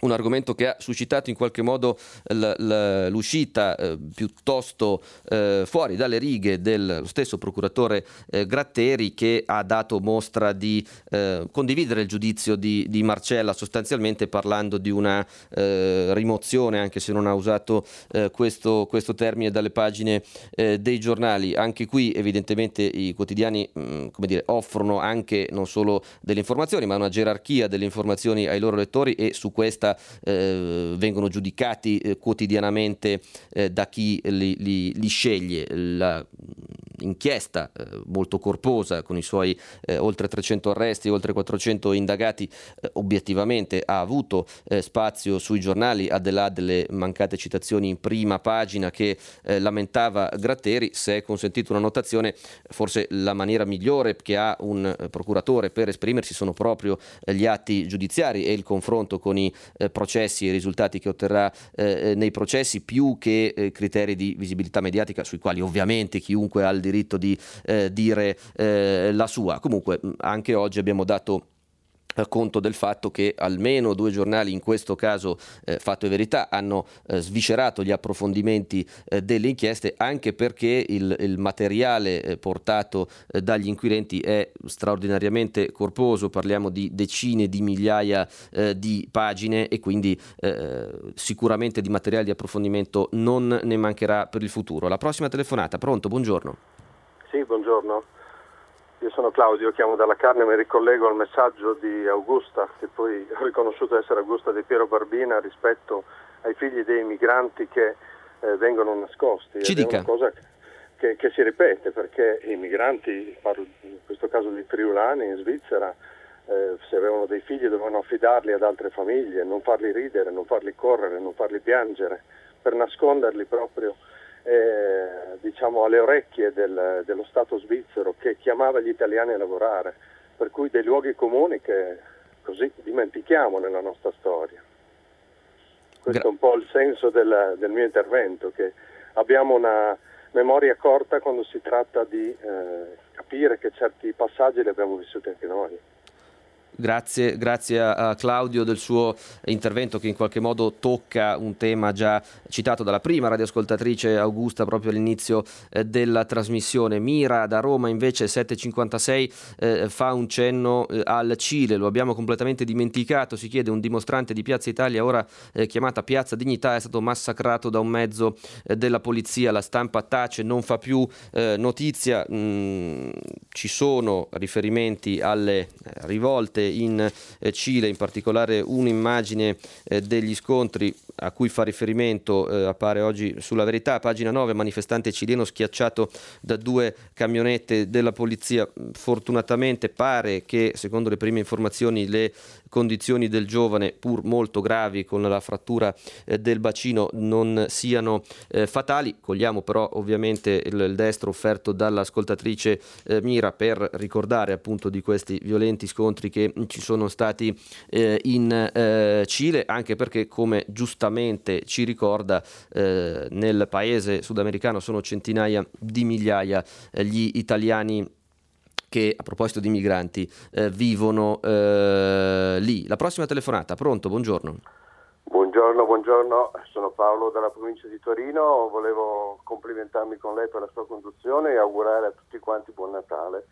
un argomento che ha suscitato in qualche modo l'uscita eh, piuttosto eh, fuori dalle righe dello stesso procuratore eh, Gratteri che ha dato mostra di eh, condividere il giudizio di, di, Marcella sostanzialmente parlando di una eh, rimozione anche se non ha usato eh, questo, questo, termine dalle pagine dei giornali. Anche qui evidentemente i quotidiani mh, mm, dire, offrono anche non solo delle informazioni ma una gerarchia delle informazioni ai loro lettori e su questa questa eh, vengono giudicati eh, quotidianamente eh, da chi li, li, li sceglie. La, inchiesta eh, molto corposa con i suoi eh, oltre 300 arresti, oltre 400 indagati, eh, obiettivamente ha avuto eh, spazio sui giornali, al di là delle mancate citazioni in prima pagina che eh, lamentava Gratteri, se è consentito una notazione, forse la maniera migliore che ha un procuratore per esprimersi sono proprio gli atti giudiziari e il confronto con i processi e i risultati che otterrà nei processi più che criteri di visibilità mediatica sui quali ovviamente chiunque ha il diritto di eh, dire eh, la sua. Comunque anche oggi abbiamo dato eh, conto del fatto che almeno due giornali, in questo caso eh, Fatto e Verità, hanno eh, sviscerato gli approfondimenti eh, delle inchieste anche perché il, il materiale eh, portato eh, dagli inquirenti è straordinariamente corposo, parliamo di decine di migliaia di pagine e quindi sicuramente di materiale di approfondimento non ne mancherà per il futuro. La prossima telefonata, pronto, buongiorno. Sì, buongiorno. Io sono Claudio, chiamo dalla carne e mi ricollego al messaggio di Augusta, che poi ho riconosciuto essere Augusta di Piero Barbina rispetto ai figli dei migranti che eh, vengono nascosti. Ci dica. È una cosa che, che, si ripete perché i migranti, parlo in questo caso di friulani in Svizzera, eh, se avevano dei figli dovevano affidarli ad altre famiglie, non farli ridere, non farli correre, non farli piangere, per nasconderli proprio eh, diciamo alle orecchie del, dello Stato svizzero che chiamava gli italiani a lavorare, per cui dei luoghi comuni che così dimentichiamo nella nostra storia. Questo è un po' il senso del, del mio intervento, che abbiamo una memoria corta quando si tratta di eh, capire che certi passaggi li abbiamo vissuti anche noi. Grazie, grazie, a Claudio del suo intervento che in qualche modo tocca un tema già citato dalla prima radioascoltatrice Augusta proprio all'inizio eh, della trasmissione. Mira da Roma invece 756 eh, fa un cenno eh, al Cile, lo abbiamo completamente dimenticato, si chiede un dimostrante di Piazza Italia ora eh, chiamata Piazza Dignità è stato massacrato da un mezzo eh, della polizia, la stampa tace, non fa più eh, notizia, mm, ci sono riferimenti alle rivolte in eh, Cile, in particolare un'immagine eh, degli scontri a cui fa riferimento eh, appare oggi sulla verità, pagina 9, manifestante cileno schiacciato da due camionette della polizia. Fortunatamente pare che, secondo le prime informazioni, le condizioni del giovane, pur molto gravi con la frattura eh, del bacino, non siano eh, fatali. Cogliamo però ovviamente il, il destro offerto dall'ascoltatrice eh, Mira per ricordare appunto di questi violenti scontri che ci sono stati eh, in eh, Cile, anche perché come giustamente ci ricorda eh, nel paese sudamericano sono centinaia di migliaia gli italiani che a proposito di migranti eh, vivono eh, lì. La prossima telefonata, pronto, buongiorno. Buongiorno, buongiorno, sono Paolo dalla provincia di Torino, volevo complimentarmi con lei per la sua conduzione e augurare a tutti quanti buon Natale.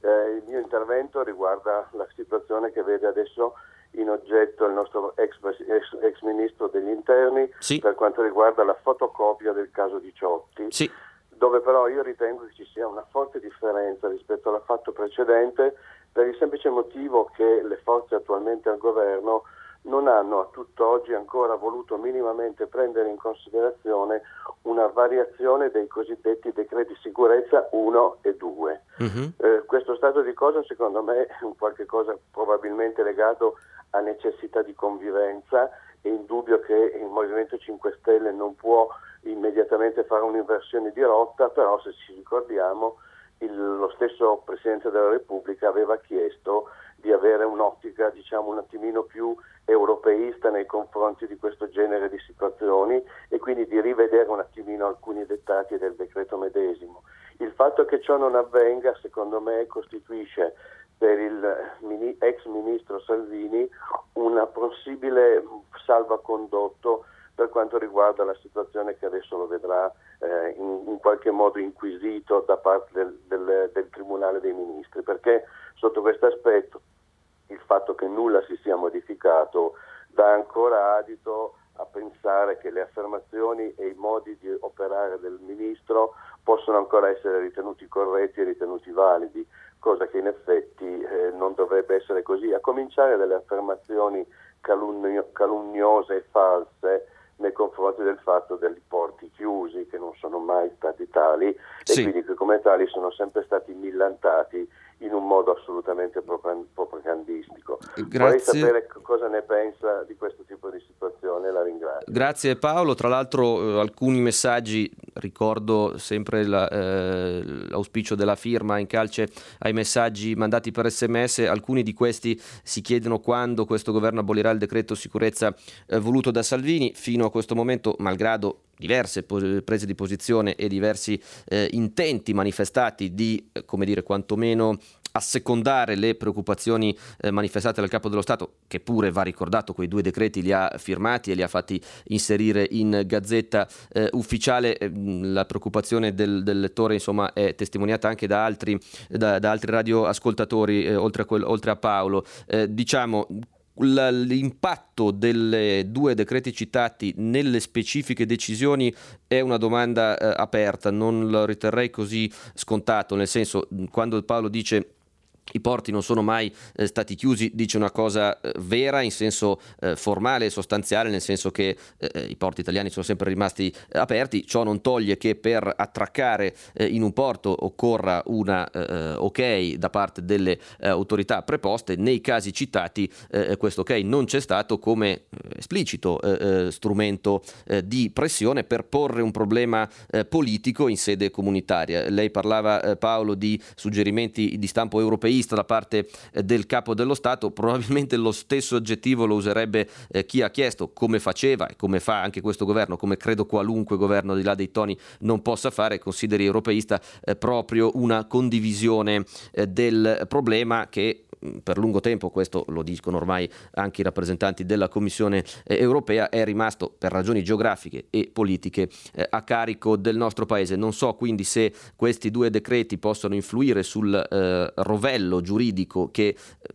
Eh, il mio intervento riguarda la situazione che vede adesso in oggetto il nostro ex, ex, ex ministro degli interni sì. per quanto riguarda la fotocopia del caso di Ciotti. Sì dove però io ritengo che ci sia una forte differenza rispetto al fatto precedente per il semplice motivo che le forze attualmente al governo non hanno a tutt'oggi ancora voluto minimamente prendere in considerazione una variazione dei cosiddetti decreti sicurezza 1 e 2. Uh-huh. Eh, questo stato di cose secondo me è un qualche cosa probabilmente legato a necessità di convivenza, è indubbio che il Movimento 5 Stelle non può immediatamente fare un'inversione di rotta, però se ci ricordiamo il, lo stesso Presidente della Repubblica aveva chiesto di avere un'ottica diciamo un attimino più europeista nei confronti di questo genere di situazioni e quindi di rivedere un attimino alcuni dettagli del decreto medesimo. Il fatto che ciò non avvenga secondo me costituisce per il ex ministro Salvini una possibile salvacondotto per quanto riguarda la situazione che adesso lo vedrà eh, in, in, qualche modo inquisito da parte del, del, del Tribunale dei Ministri, perché sotto questo aspetto il fatto che nulla si sia modificato dà ancora adito a pensare che le affermazioni e i modi di operare del Ministro possono ancora essere ritenuti corretti e ritenuti validi, cosa che in effetti eh, non dovrebbe essere così, a cominciare dalle affermazioni calunni- calunniose e false nei confronti del fatto dei porti chiusi che non sono mai stati tali sì. e quindi che come tali sono sempre stati millantati in un modo assolutamente propagandistico. Grazie. Vorrei sapere cosa ne pensa di questo tipo di situazione, la ringrazio. Grazie Paolo, tra l'altro eh, alcuni messaggi, ricordo sempre la, eh, l'auspicio della firma in calce ai messaggi mandati per sms, alcuni di questi si chiedono quando questo governo abolirà il decreto sicurezza eh, voluto da Salvini, fino a questo momento, malgrado diverse prese di posizione e diversi eh, intenti manifestati di, eh, come dire, quantomeno assecondare le preoccupazioni eh, manifestate dal Capo dello Stato, che pure va ricordato, quei due decreti li ha firmati e li ha fatti inserire in gazzetta eh, ufficiale. Eh, la preoccupazione del, del, lettore insomma, è testimoniata anche da altri, da, da altri radioascoltatori, eh, oltre a, quel, oltre, a Paolo. Diciamo, l'impatto dei due decreti citati nelle specifiche decisioni è una domanda eh, aperta, non lo riterrei così scontato, nel senso quando Paolo dice i porti non sono mai eh, stati chiusi, dice una cosa eh, vera in senso eh, formale e sostanziale, nel senso che eh, eh, i porti italiani sono sempre rimasti eh, aperti, ciò non toglie che per attraccare in un porto occorra una ok da parte delle autorità preposte, nei casi citati questo ok non c'è stato come esplicito strumento di pressione per porre un problema politico in sede comunitaria. Lei parlava Paolo di suggerimenti di stampo europeo vista da parte eh, del capo dello Stato, probabilmente lo stesso aggettivo lo userebbe eh, chi ha chiesto, come faceva e come fa anche questo governo, come credo qualunque governo di là dei toni non possa fare, consideri europeista eh, proprio una condivisione del problema che per lungo tempo, questo lo dicono ormai anche i rappresentanti della Commissione eh, europea, è rimasto per ragioni geografiche e politiche eh, a carico del nostro Paese. Non so quindi se questi due decreti possono influire sul eh, rovello giuridico che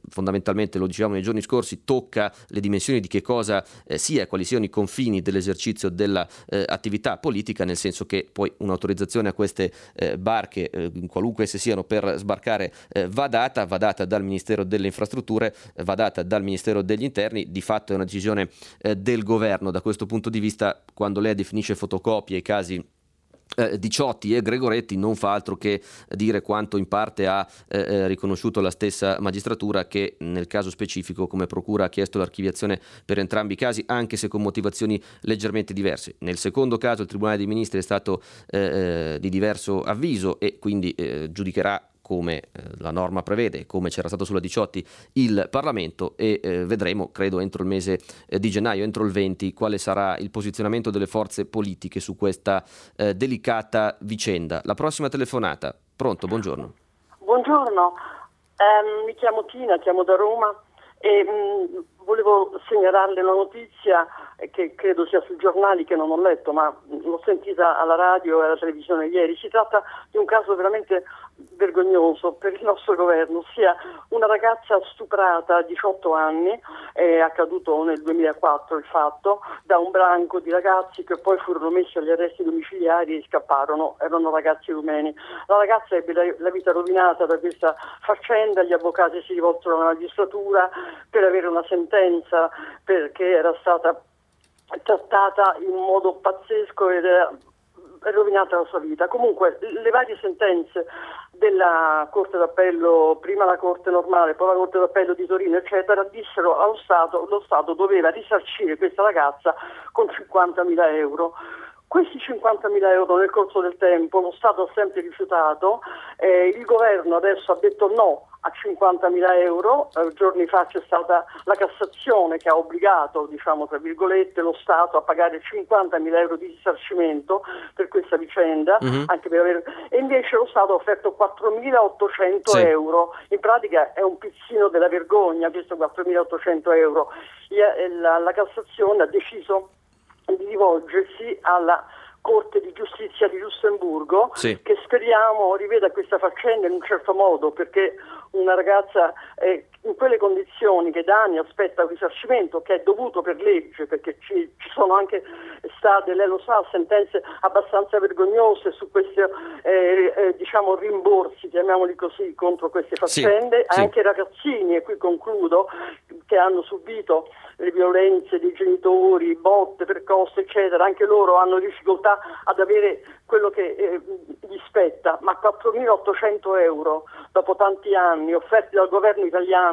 fondamentalmente, lo dicevamo nei giorni scorsi, tocca le dimensioni di che cosa eh, sia, quali siano i confini dell'esercizio dell'attività eh, politica, nel senso che poi un'autorizzazione a queste eh, barche, eh, qualunque esse siano, per sbarcare eh, va data, va data dal Ministero delle Infrastrutture, va data dal Ministero degli Interni, di fatto è una decisione del governo. Da questo punto di vista, quando lei definisce fotocopie i casi eh, Diciotti e Gregoretti non fa altro che dire quanto in parte ha eh, eh, riconosciuto la stessa magistratura che nel caso specifico come procura ha chiesto l'archiviazione per entrambi i casi anche se con motivazioni leggermente diverse. Nel secondo caso il Tribunale dei Ministri è stato eh, eh di diverso avviso e quindi eh, giudicherà come eh, la norma prevede, come c'era stato sulla 18 il Parlamento e eh, vedremo, credo, entro il mese eh, di gennaio, entro il 20, quale sarà il posizionamento delle forze politiche su questa eh, delicata vicenda. La prossima telefonata. Pronto, buongiorno. Buongiorno, ehm, mi chiamo Tina, chiamo da Roma e mh, mm, volevo segnalarle una notizia che credo sia sui giornali che non ho letto, ma l'ho sentita alla radio e alla televisione ieri. Si tratta di un caso veramente vergognoso per il nostro governo, ossia una ragazza stuprata a 18 anni, è accaduto nel 2004 il fatto, da un branco di ragazzi che poi furono messi agli arresti domiciliari e scapparono, erano ragazzi rumeni. La ragazza ebbe la vita rovinata da questa faccenda, gli avvocati si rivolsero alla magistratura per avere una sentenza perché era stata trattata in modo pazzesco ed era rovinata la sua vita. Comunque le varie sentenze della Corte d'Appello, prima la Corte normale, poi la Corte d'Appello di Torino, eccetera, dissero allo Stato, lo Stato doveva risarcire questa ragazza con 50.000 euro. Questi 50.000 euro nel corso del tempo lo Stato ha sempre rifiutato, eh, il governo adesso ha detto no a 50.000 euro, eh, giorni fa c'è stata la Cassazione che ha obbligato, diciamo tra virgolette, lo Stato a pagare 50.000 euro di risarcimento per questa vicenda, mm-hmm. per aver... e invece lo Stato ha offerto 4.800 sì. euro, in pratica è un pizzino della vergogna questo 4.800 euro, la, la Cassazione ha deciso di rivolgersi alla Corte di Giustizia di Lussemburgo sì. che speriamo riveda questa faccenda in un certo modo perché una ragazza eh, in quelle condizioni che da anni aspetta un risarcimento che è dovuto per legge perché ci, ci sono anche state, lei lo sa, sentenze abbastanza vergognose su questi eh, eh, diciamo rimborsi, chiamiamoli così, contro queste faccende, sì, anche sì. ragazzini, e qui concludo, che hanno subito le violenze dei genitori, botte, percosse, eccetera, anche loro hanno difficoltà ad avere quello che eh, gli spetta, ma 4.800 euro dopo tanti anni offerti dal governo italiano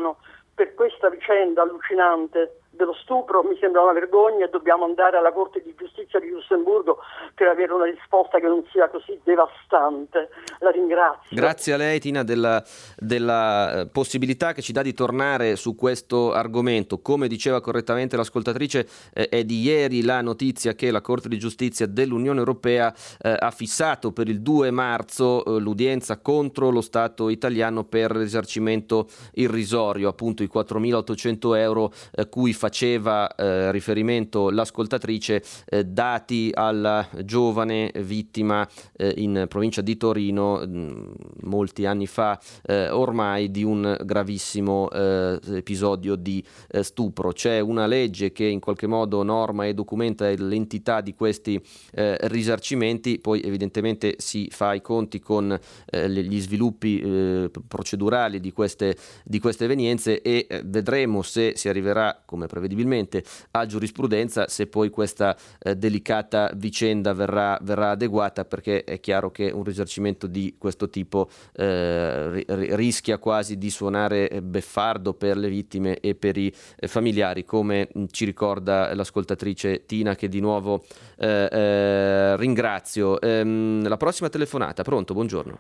per questa vicenda allucinante dello stupro mi sembra una vergogna e dobbiamo andare alla Corte di Giustizia di Lussemburgo per avere una risposta che non sia così devastante. La ringrazio. Grazie a lei Tina della, della eh, possibilità che ci dà di tornare su questo argomento. Come diceva correttamente l'ascoltatrice, eh, è di ieri la notizia che la Corte di Giustizia dell'Unione Europea eh, ha fissato per il 2 marzo eh, l'udienza contro lo Stato italiano per risarcimento irrisorio, appunto i 4.800 euro eh, cui fa faceva eh, riferimento l'ascoltatrice eh, dati alla giovane vittima eh, in provincia di Torino mh, mm, molti anni fa eh, ormai di un gravissimo eh, episodio di eh, stupro. C'è una legge che in qualche modo norma e documenta l'entità di questi risarcimenti, poi evidentemente si fa i conti con gli sviluppi procedurali di queste, di queste evenienze e vedremo se si arriverà, come prevedibilmente a giurisprudenza se poi questa eh, delicata vicenda verrà, verrà, adeguata perché è chiaro che un risarcimento di questo tipo eh, rischia quasi di suonare eh, beffardo per le vittime e per i eh, familiari come mm, ci ricorda l'ascoltatrice Tina che di nuovo eh, eh, ringrazio. Ehm, la prossima telefonata, pronto? Buongiorno.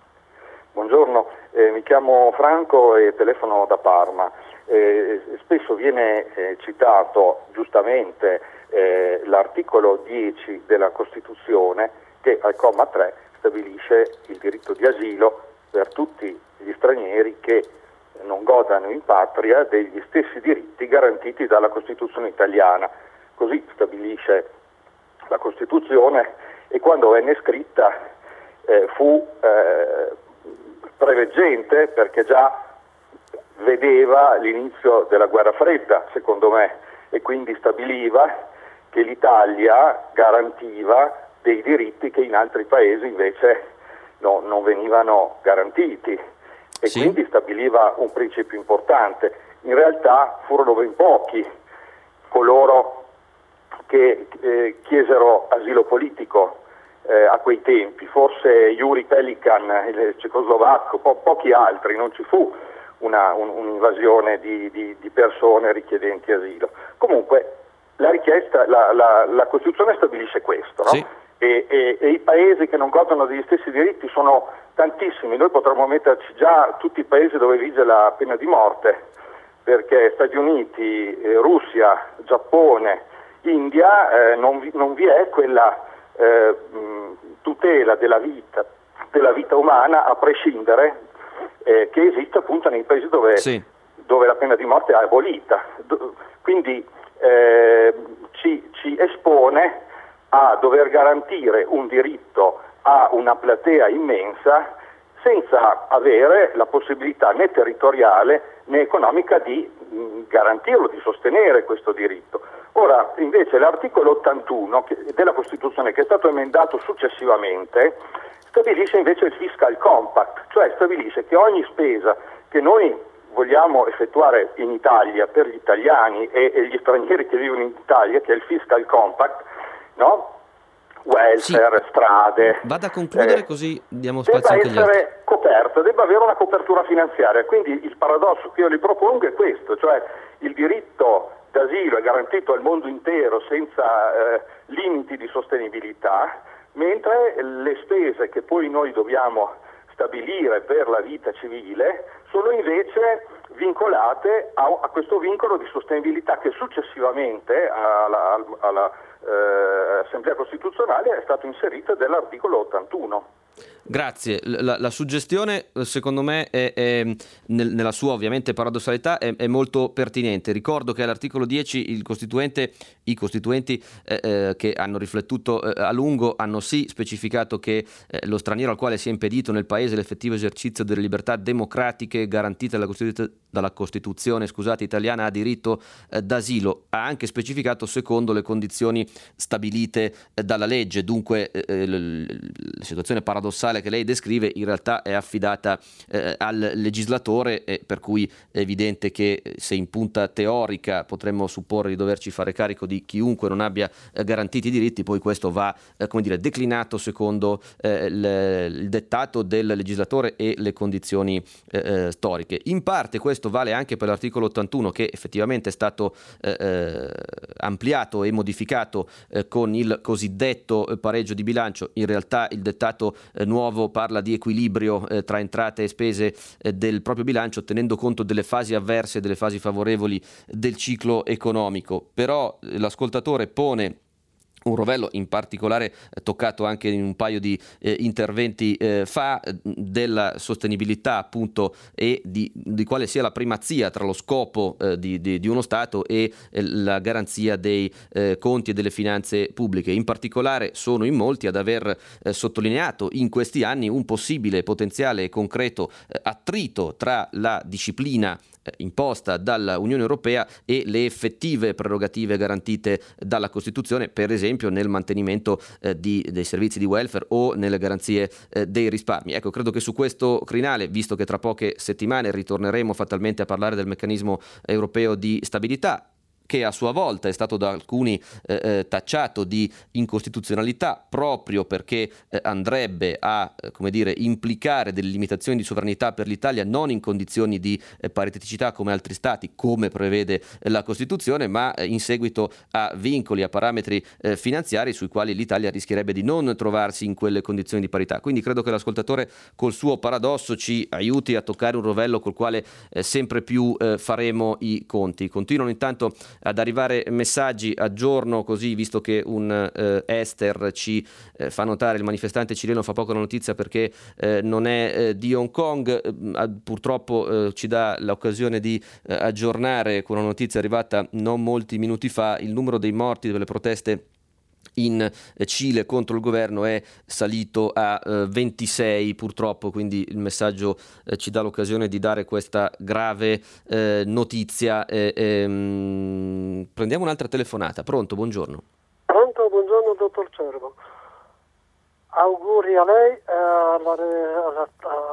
Buongiorno, mi chiamo Franco e telefono da Parma eh, spesso viene eh, citato giustamente eh, l'articolo 10 della Costituzione che al comma 3 stabilisce il diritto di asilo per tutti gli stranieri che non godano in patria degli stessi diritti garantiti dalla Costituzione italiana. Così stabilisce la Costituzione e quando venne scritta eh, fu eh, preveggente perché già vedeva l'inizio della guerra fredda, secondo me, e quindi stabiliva che l'Italia garantiva dei diritti che in altri paesi invece no, non venivano garantiti e sì. quindi stabiliva un principio importante. In realtà furono ben pochi coloro che eh, chiesero asilo politico eh, a quei tempi, forse Yuri Pelikan, il cecoslovacco, po- pochi altri, non ci fu una, un, un'invasione di, di, di, persone richiedenti asilo. Comunque la, richiesta, la, la, la Costituzione stabilisce questo, no? sì. e, e, e, i paesi che non godono degli stessi diritti sono tantissimi, noi potremmo metterci già tutti i paesi dove vige la pena di morte, perché Stati Uniti, eh, Russia, Giappone, India eh, non, vi, non, vi, è quella eh, tutela della vita, della vita, umana a prescindere eh, che esiste appunto nei paesi dove, sì. dove, la pena di morte è abolita. Quindi eh, ci, ci espone a dover garantire un diritto a una platea immensa senza avere la possibilità né territoriale né economica di mh, garantirlo, di sostenere questo diritto. Ora, invece, l'articolo 81 della Costituzione, che è stato emendato successivamente, stabilisce invece il fiscal compact, cioè stabilisce che ogni spesa che noi vogliamo effettuare in Italia per gli italiani e, e gli stranieri che vivono in Italia, che è il fiscal compact, no? welfare, sì. strade. Vada a concludere eh, così diamo spazio anche agli altri. Debba essere coperta, debba avere una copertura finanziaria. Quindi il paradosso che io li propongo è questo, cioè il diritto d'asilo è garantito al mondo intero senza eh, limiti di sostenibilità, mentre le spese che poi noi dobbiamo stabilire per la vita civile sono invece vincolate a, a questo vincolo di sostenibilità che successivamente alla, alla eh, Costituzionale è stato inserito dell'articolo 81. Grazie, la, la, suggestione secondo me è, è, nel, nella sua ovviamente paradossalità è, è, molto pertinente. Ricordo che all'articolo 10 il costituente, i costituenti eh, eh, che hanno riflettuto eh, a lungo hanno sì specificato che eh, lo straniero al quale sia impedito nel paese l'effettivo esercizio delle libertà democratiche garantite dalla, Costitu- dalla Costituzione scusate, italiana ha diritto eh, d'asilo. Ha anche specificato secondo le condizioni stabilite eh, dalla legge, dunque la situazione paradossale che lei descrive in realtà è affidata eh, al legislatore, eh, per cui è evidente che eh, se in punta teorica potremmo supporre di doverci fare carico di chiunque non abbia eh, garantiti i diritti, poi questo va eh, come dire, declinato secondo eh, il, il, dettato del legislatore e le condizioni storiche. In parte questo vale anche per l'articolo 81 che effettivamente è stato ampliato e modificato con il cosiddetto pareggio di bilancio, in realtà il dettato nuovo nuovo parla di equilibrio eh, tra entrate e spese eh, del proprio bilancio tenendo conto delle fasi avverse e delle fasi favorevoli del ciclo economico. Però eh, l'ascoltatore pone un rovello in particolare eh, toccato anche in un paio di eh, interventi eh, fa eh, della sostenibilità appunto e di, di, quale sia la primazia tra lo scopo eh, di, di, di, uno Stato e eh, la garanzia dei conti e delle finanze pubbliche. In particolare sono in molti ad aver sottolineato in questi anni un possibile potenziale e concreto attrito tra la disciplina imposta dall'Unione Europea e le effettive prerogative garantite dalla Costituzione, per esempio nel mantenimento eh, di, dei servizi di welfare o nelle garanzie eh, dei risparmi. Ecco, credo che su questo crinale, visto che tra poche settimane ritorneremo fatalmente a parlare del meccanismo europeo di stabilità, che a sua volta è stato da alcuni eh, eh, tacciato di incostituzionalità proprio perché eh, andrebbe a eh, come dire, implicare delle limitazioni di sovranità per l'Italia non in condizioni di eh, pariteticità come altri stati, come prevede eh, la Costituzione, ma in seguito a vincoli, a parametri finanziari sui quali l'Italia rischierebbe di non trovarsi in quelle condizioni di parità. Quindi credo che l'ascoltatore col suo paradosso ci aiuti a toccare un rovello col quale sempre più faremo i conti. Continuano intanto ad arrivare messaggi a giorno così, visto che un eh, Esther ci eh, fa notare, il manifestante cileno fa poco la notizia perché eh, non è eh, di Hong Kong, eh, purtroppo eh, ci dà l'occasione di aggiornare con una notizia arrivata non molti minuti fa il numero dei morti delle proteste in Cile contro il governo è salito a eh, 26 purtroppo, quindi il messaggio eh, ci dà l'occasione di dare questa grave eh, notizia. Ehm, prendiamo un'altra telefonata. Pronto, buongiorno. Pronto, buongiorno dottor Cervo. Auguri a lei, eh, alla, alla,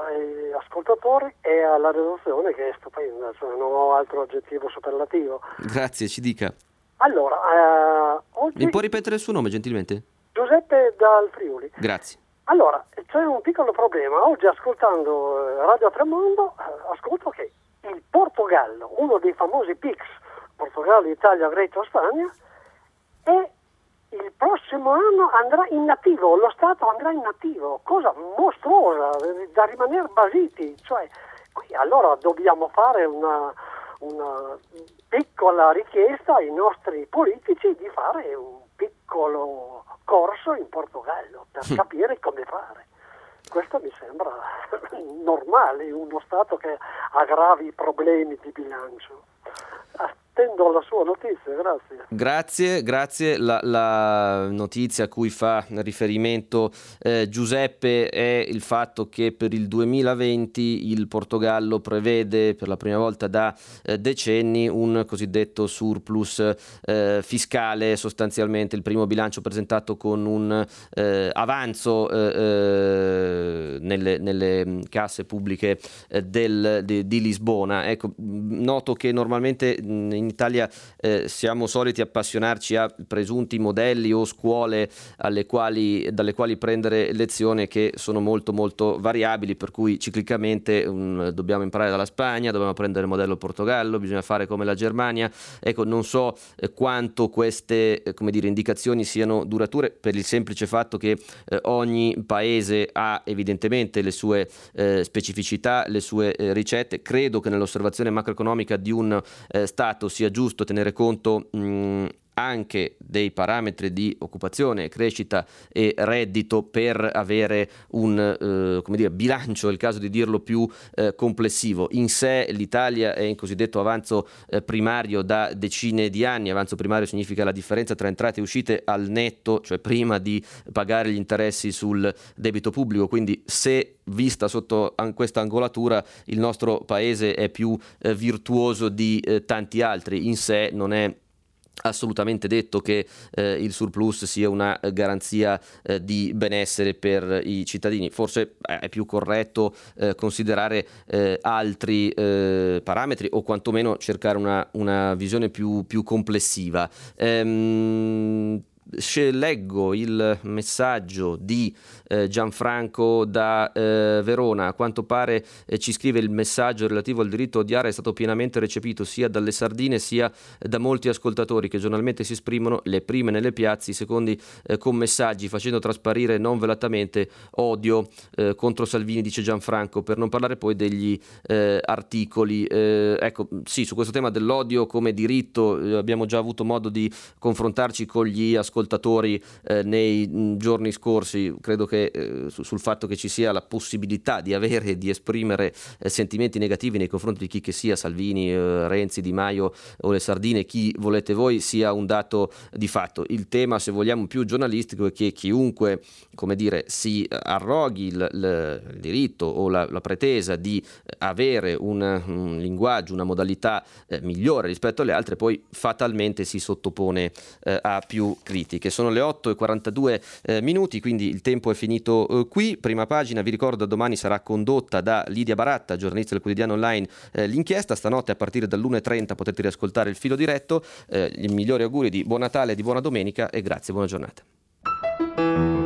ai ascoltatori e alla redazione che è stupenda, cioè non ho altro aggettivo superlativo. Grazie, ci dica. Allora, eh, oggi... Mi può ripetere il suo nome gentilmente? Giuseppe dal Friuli. Grazie. Allora, c'è un piccolo problema. Oggi ascoltando eh, Radio Tremondo, eh, ascolto che il Portogallo, uno dei famosi PICS, Portogallo, Italia, Grecia, Spagna, e il prossimo anno andrà in nativo, lo Stato andrà in nativo, cosa mostruosa, da rimanere basiti. Cioè, qui allora dobbiamo fare una, una piccola richiesta ai nostri politici di fare un piccolo corso in Portogallo per capire come fare. Questo mi sembra normale in uno Stato che ha gravi problemi di bilancio attendo la sua notizia, grazie. Grazie, grazie. La, la notizia a cui fa riferimento eh, Giuseppe è il fatto che per il 2020 il Portogallo prevede per la prima volta da eh, decenni un cosiddetto surplus eh, fiscale, sostanzialmente il primo bilancio presentato con un eh, avanzo eh, eh, nelle, nelle, casse pubbliche del, di, di, Lisbona. Ecco, noto che normalmente in in Italia eh, siamo soliti appassionarci a presunti modelli o scuole quali, dalle quali prendere lezione che sono molto molto variabili, per cui ciclicamente um, dobbiamo imparare dalla Spagna, dobbiamo prendere il modello Portogallo, bisogna fare come la Germania. Ecco, non so eh, quanto queste eh, dire, indicazioni siano durature per il semplice fatto che eh, ogni paese ha evidentemente le sue eh, specificità, le sue eh, ricette. Credo che nell'osservazione macroeconomica di un Stato sia giusto tenere conto mh, anche dei parametri di occupazione, crescita e reddito per avere un eh, dire, bilancio, è il caso di dirlo più eh, complessivo. In sé l'Italia è in cosiddetto avanzo eh, primario da decine di anni, avanzo primario significa la differenza tra entrate e uscite al netto, cioè prima di pagare gli interessi sul debito pubblico, quindi se vista sotto questa angolatura il nostro paese è più eh, virtuoso di eh, tanti altri, in sé non è assolutamente detto che eh, il surplus sia una garanzia eh, di benessere per i cittadini. Forse eh, è più corretto eh, considerare eh, altri eh, parametri o quantomeno cercare una, una visione più, più complessiva. Ehm, leggo il messaggio di eh, Gianfranco da eh, Verona. A quanto pare eh, ci scrive il messaggio relativo al diritto a odiare è stato pienamente recepito sia dalle sardine sia da molti ascoltatori che giornalmente si esprimono le prime nelle piazze, i secondi con messaggi facendo trasparire non velatamente odio contro Salvini, dice Gianfranco, per non parlare poi degli articoli. ecco, sì, su questo tema dell'odio come diritto abbiamo già avuto modo di confrontarci con gli ascoltatori ascoltatori eh, nei mm, giorni scorsi, credo che eh, su, sul fatto che ci sia la possibilità di avere e di esprimere eh, sentimenti negativi nei confronti di chi che sia, Salvini, eh, Renzi, Di Maio o le Sardine, chi volete voi, sia un dato di fatto. Il tema, se vogliamo, più giornalistico è che chiunque, come dire, si arroghi il, il, diritto o la, la, pretesa di avere un, un linguaggio, una modalità eh, migliore rispetto alle altre, poi fatalmente si sottopone eh, a più critiche politiche. Sono le 8 e 42 eh, minuti, quindi il tempo è finito eh, qui. Prima pagina, vi ricordo, domani sarà condotta da Lidia Baratta, giornalista del quotidiano online, eh, l'inchiesta. Stanotte a partire dall'1.30 potete riascoltare il filo diretto. Eh, I migliori auguri di buon Natale di buona domenica e grazie, buona giornata.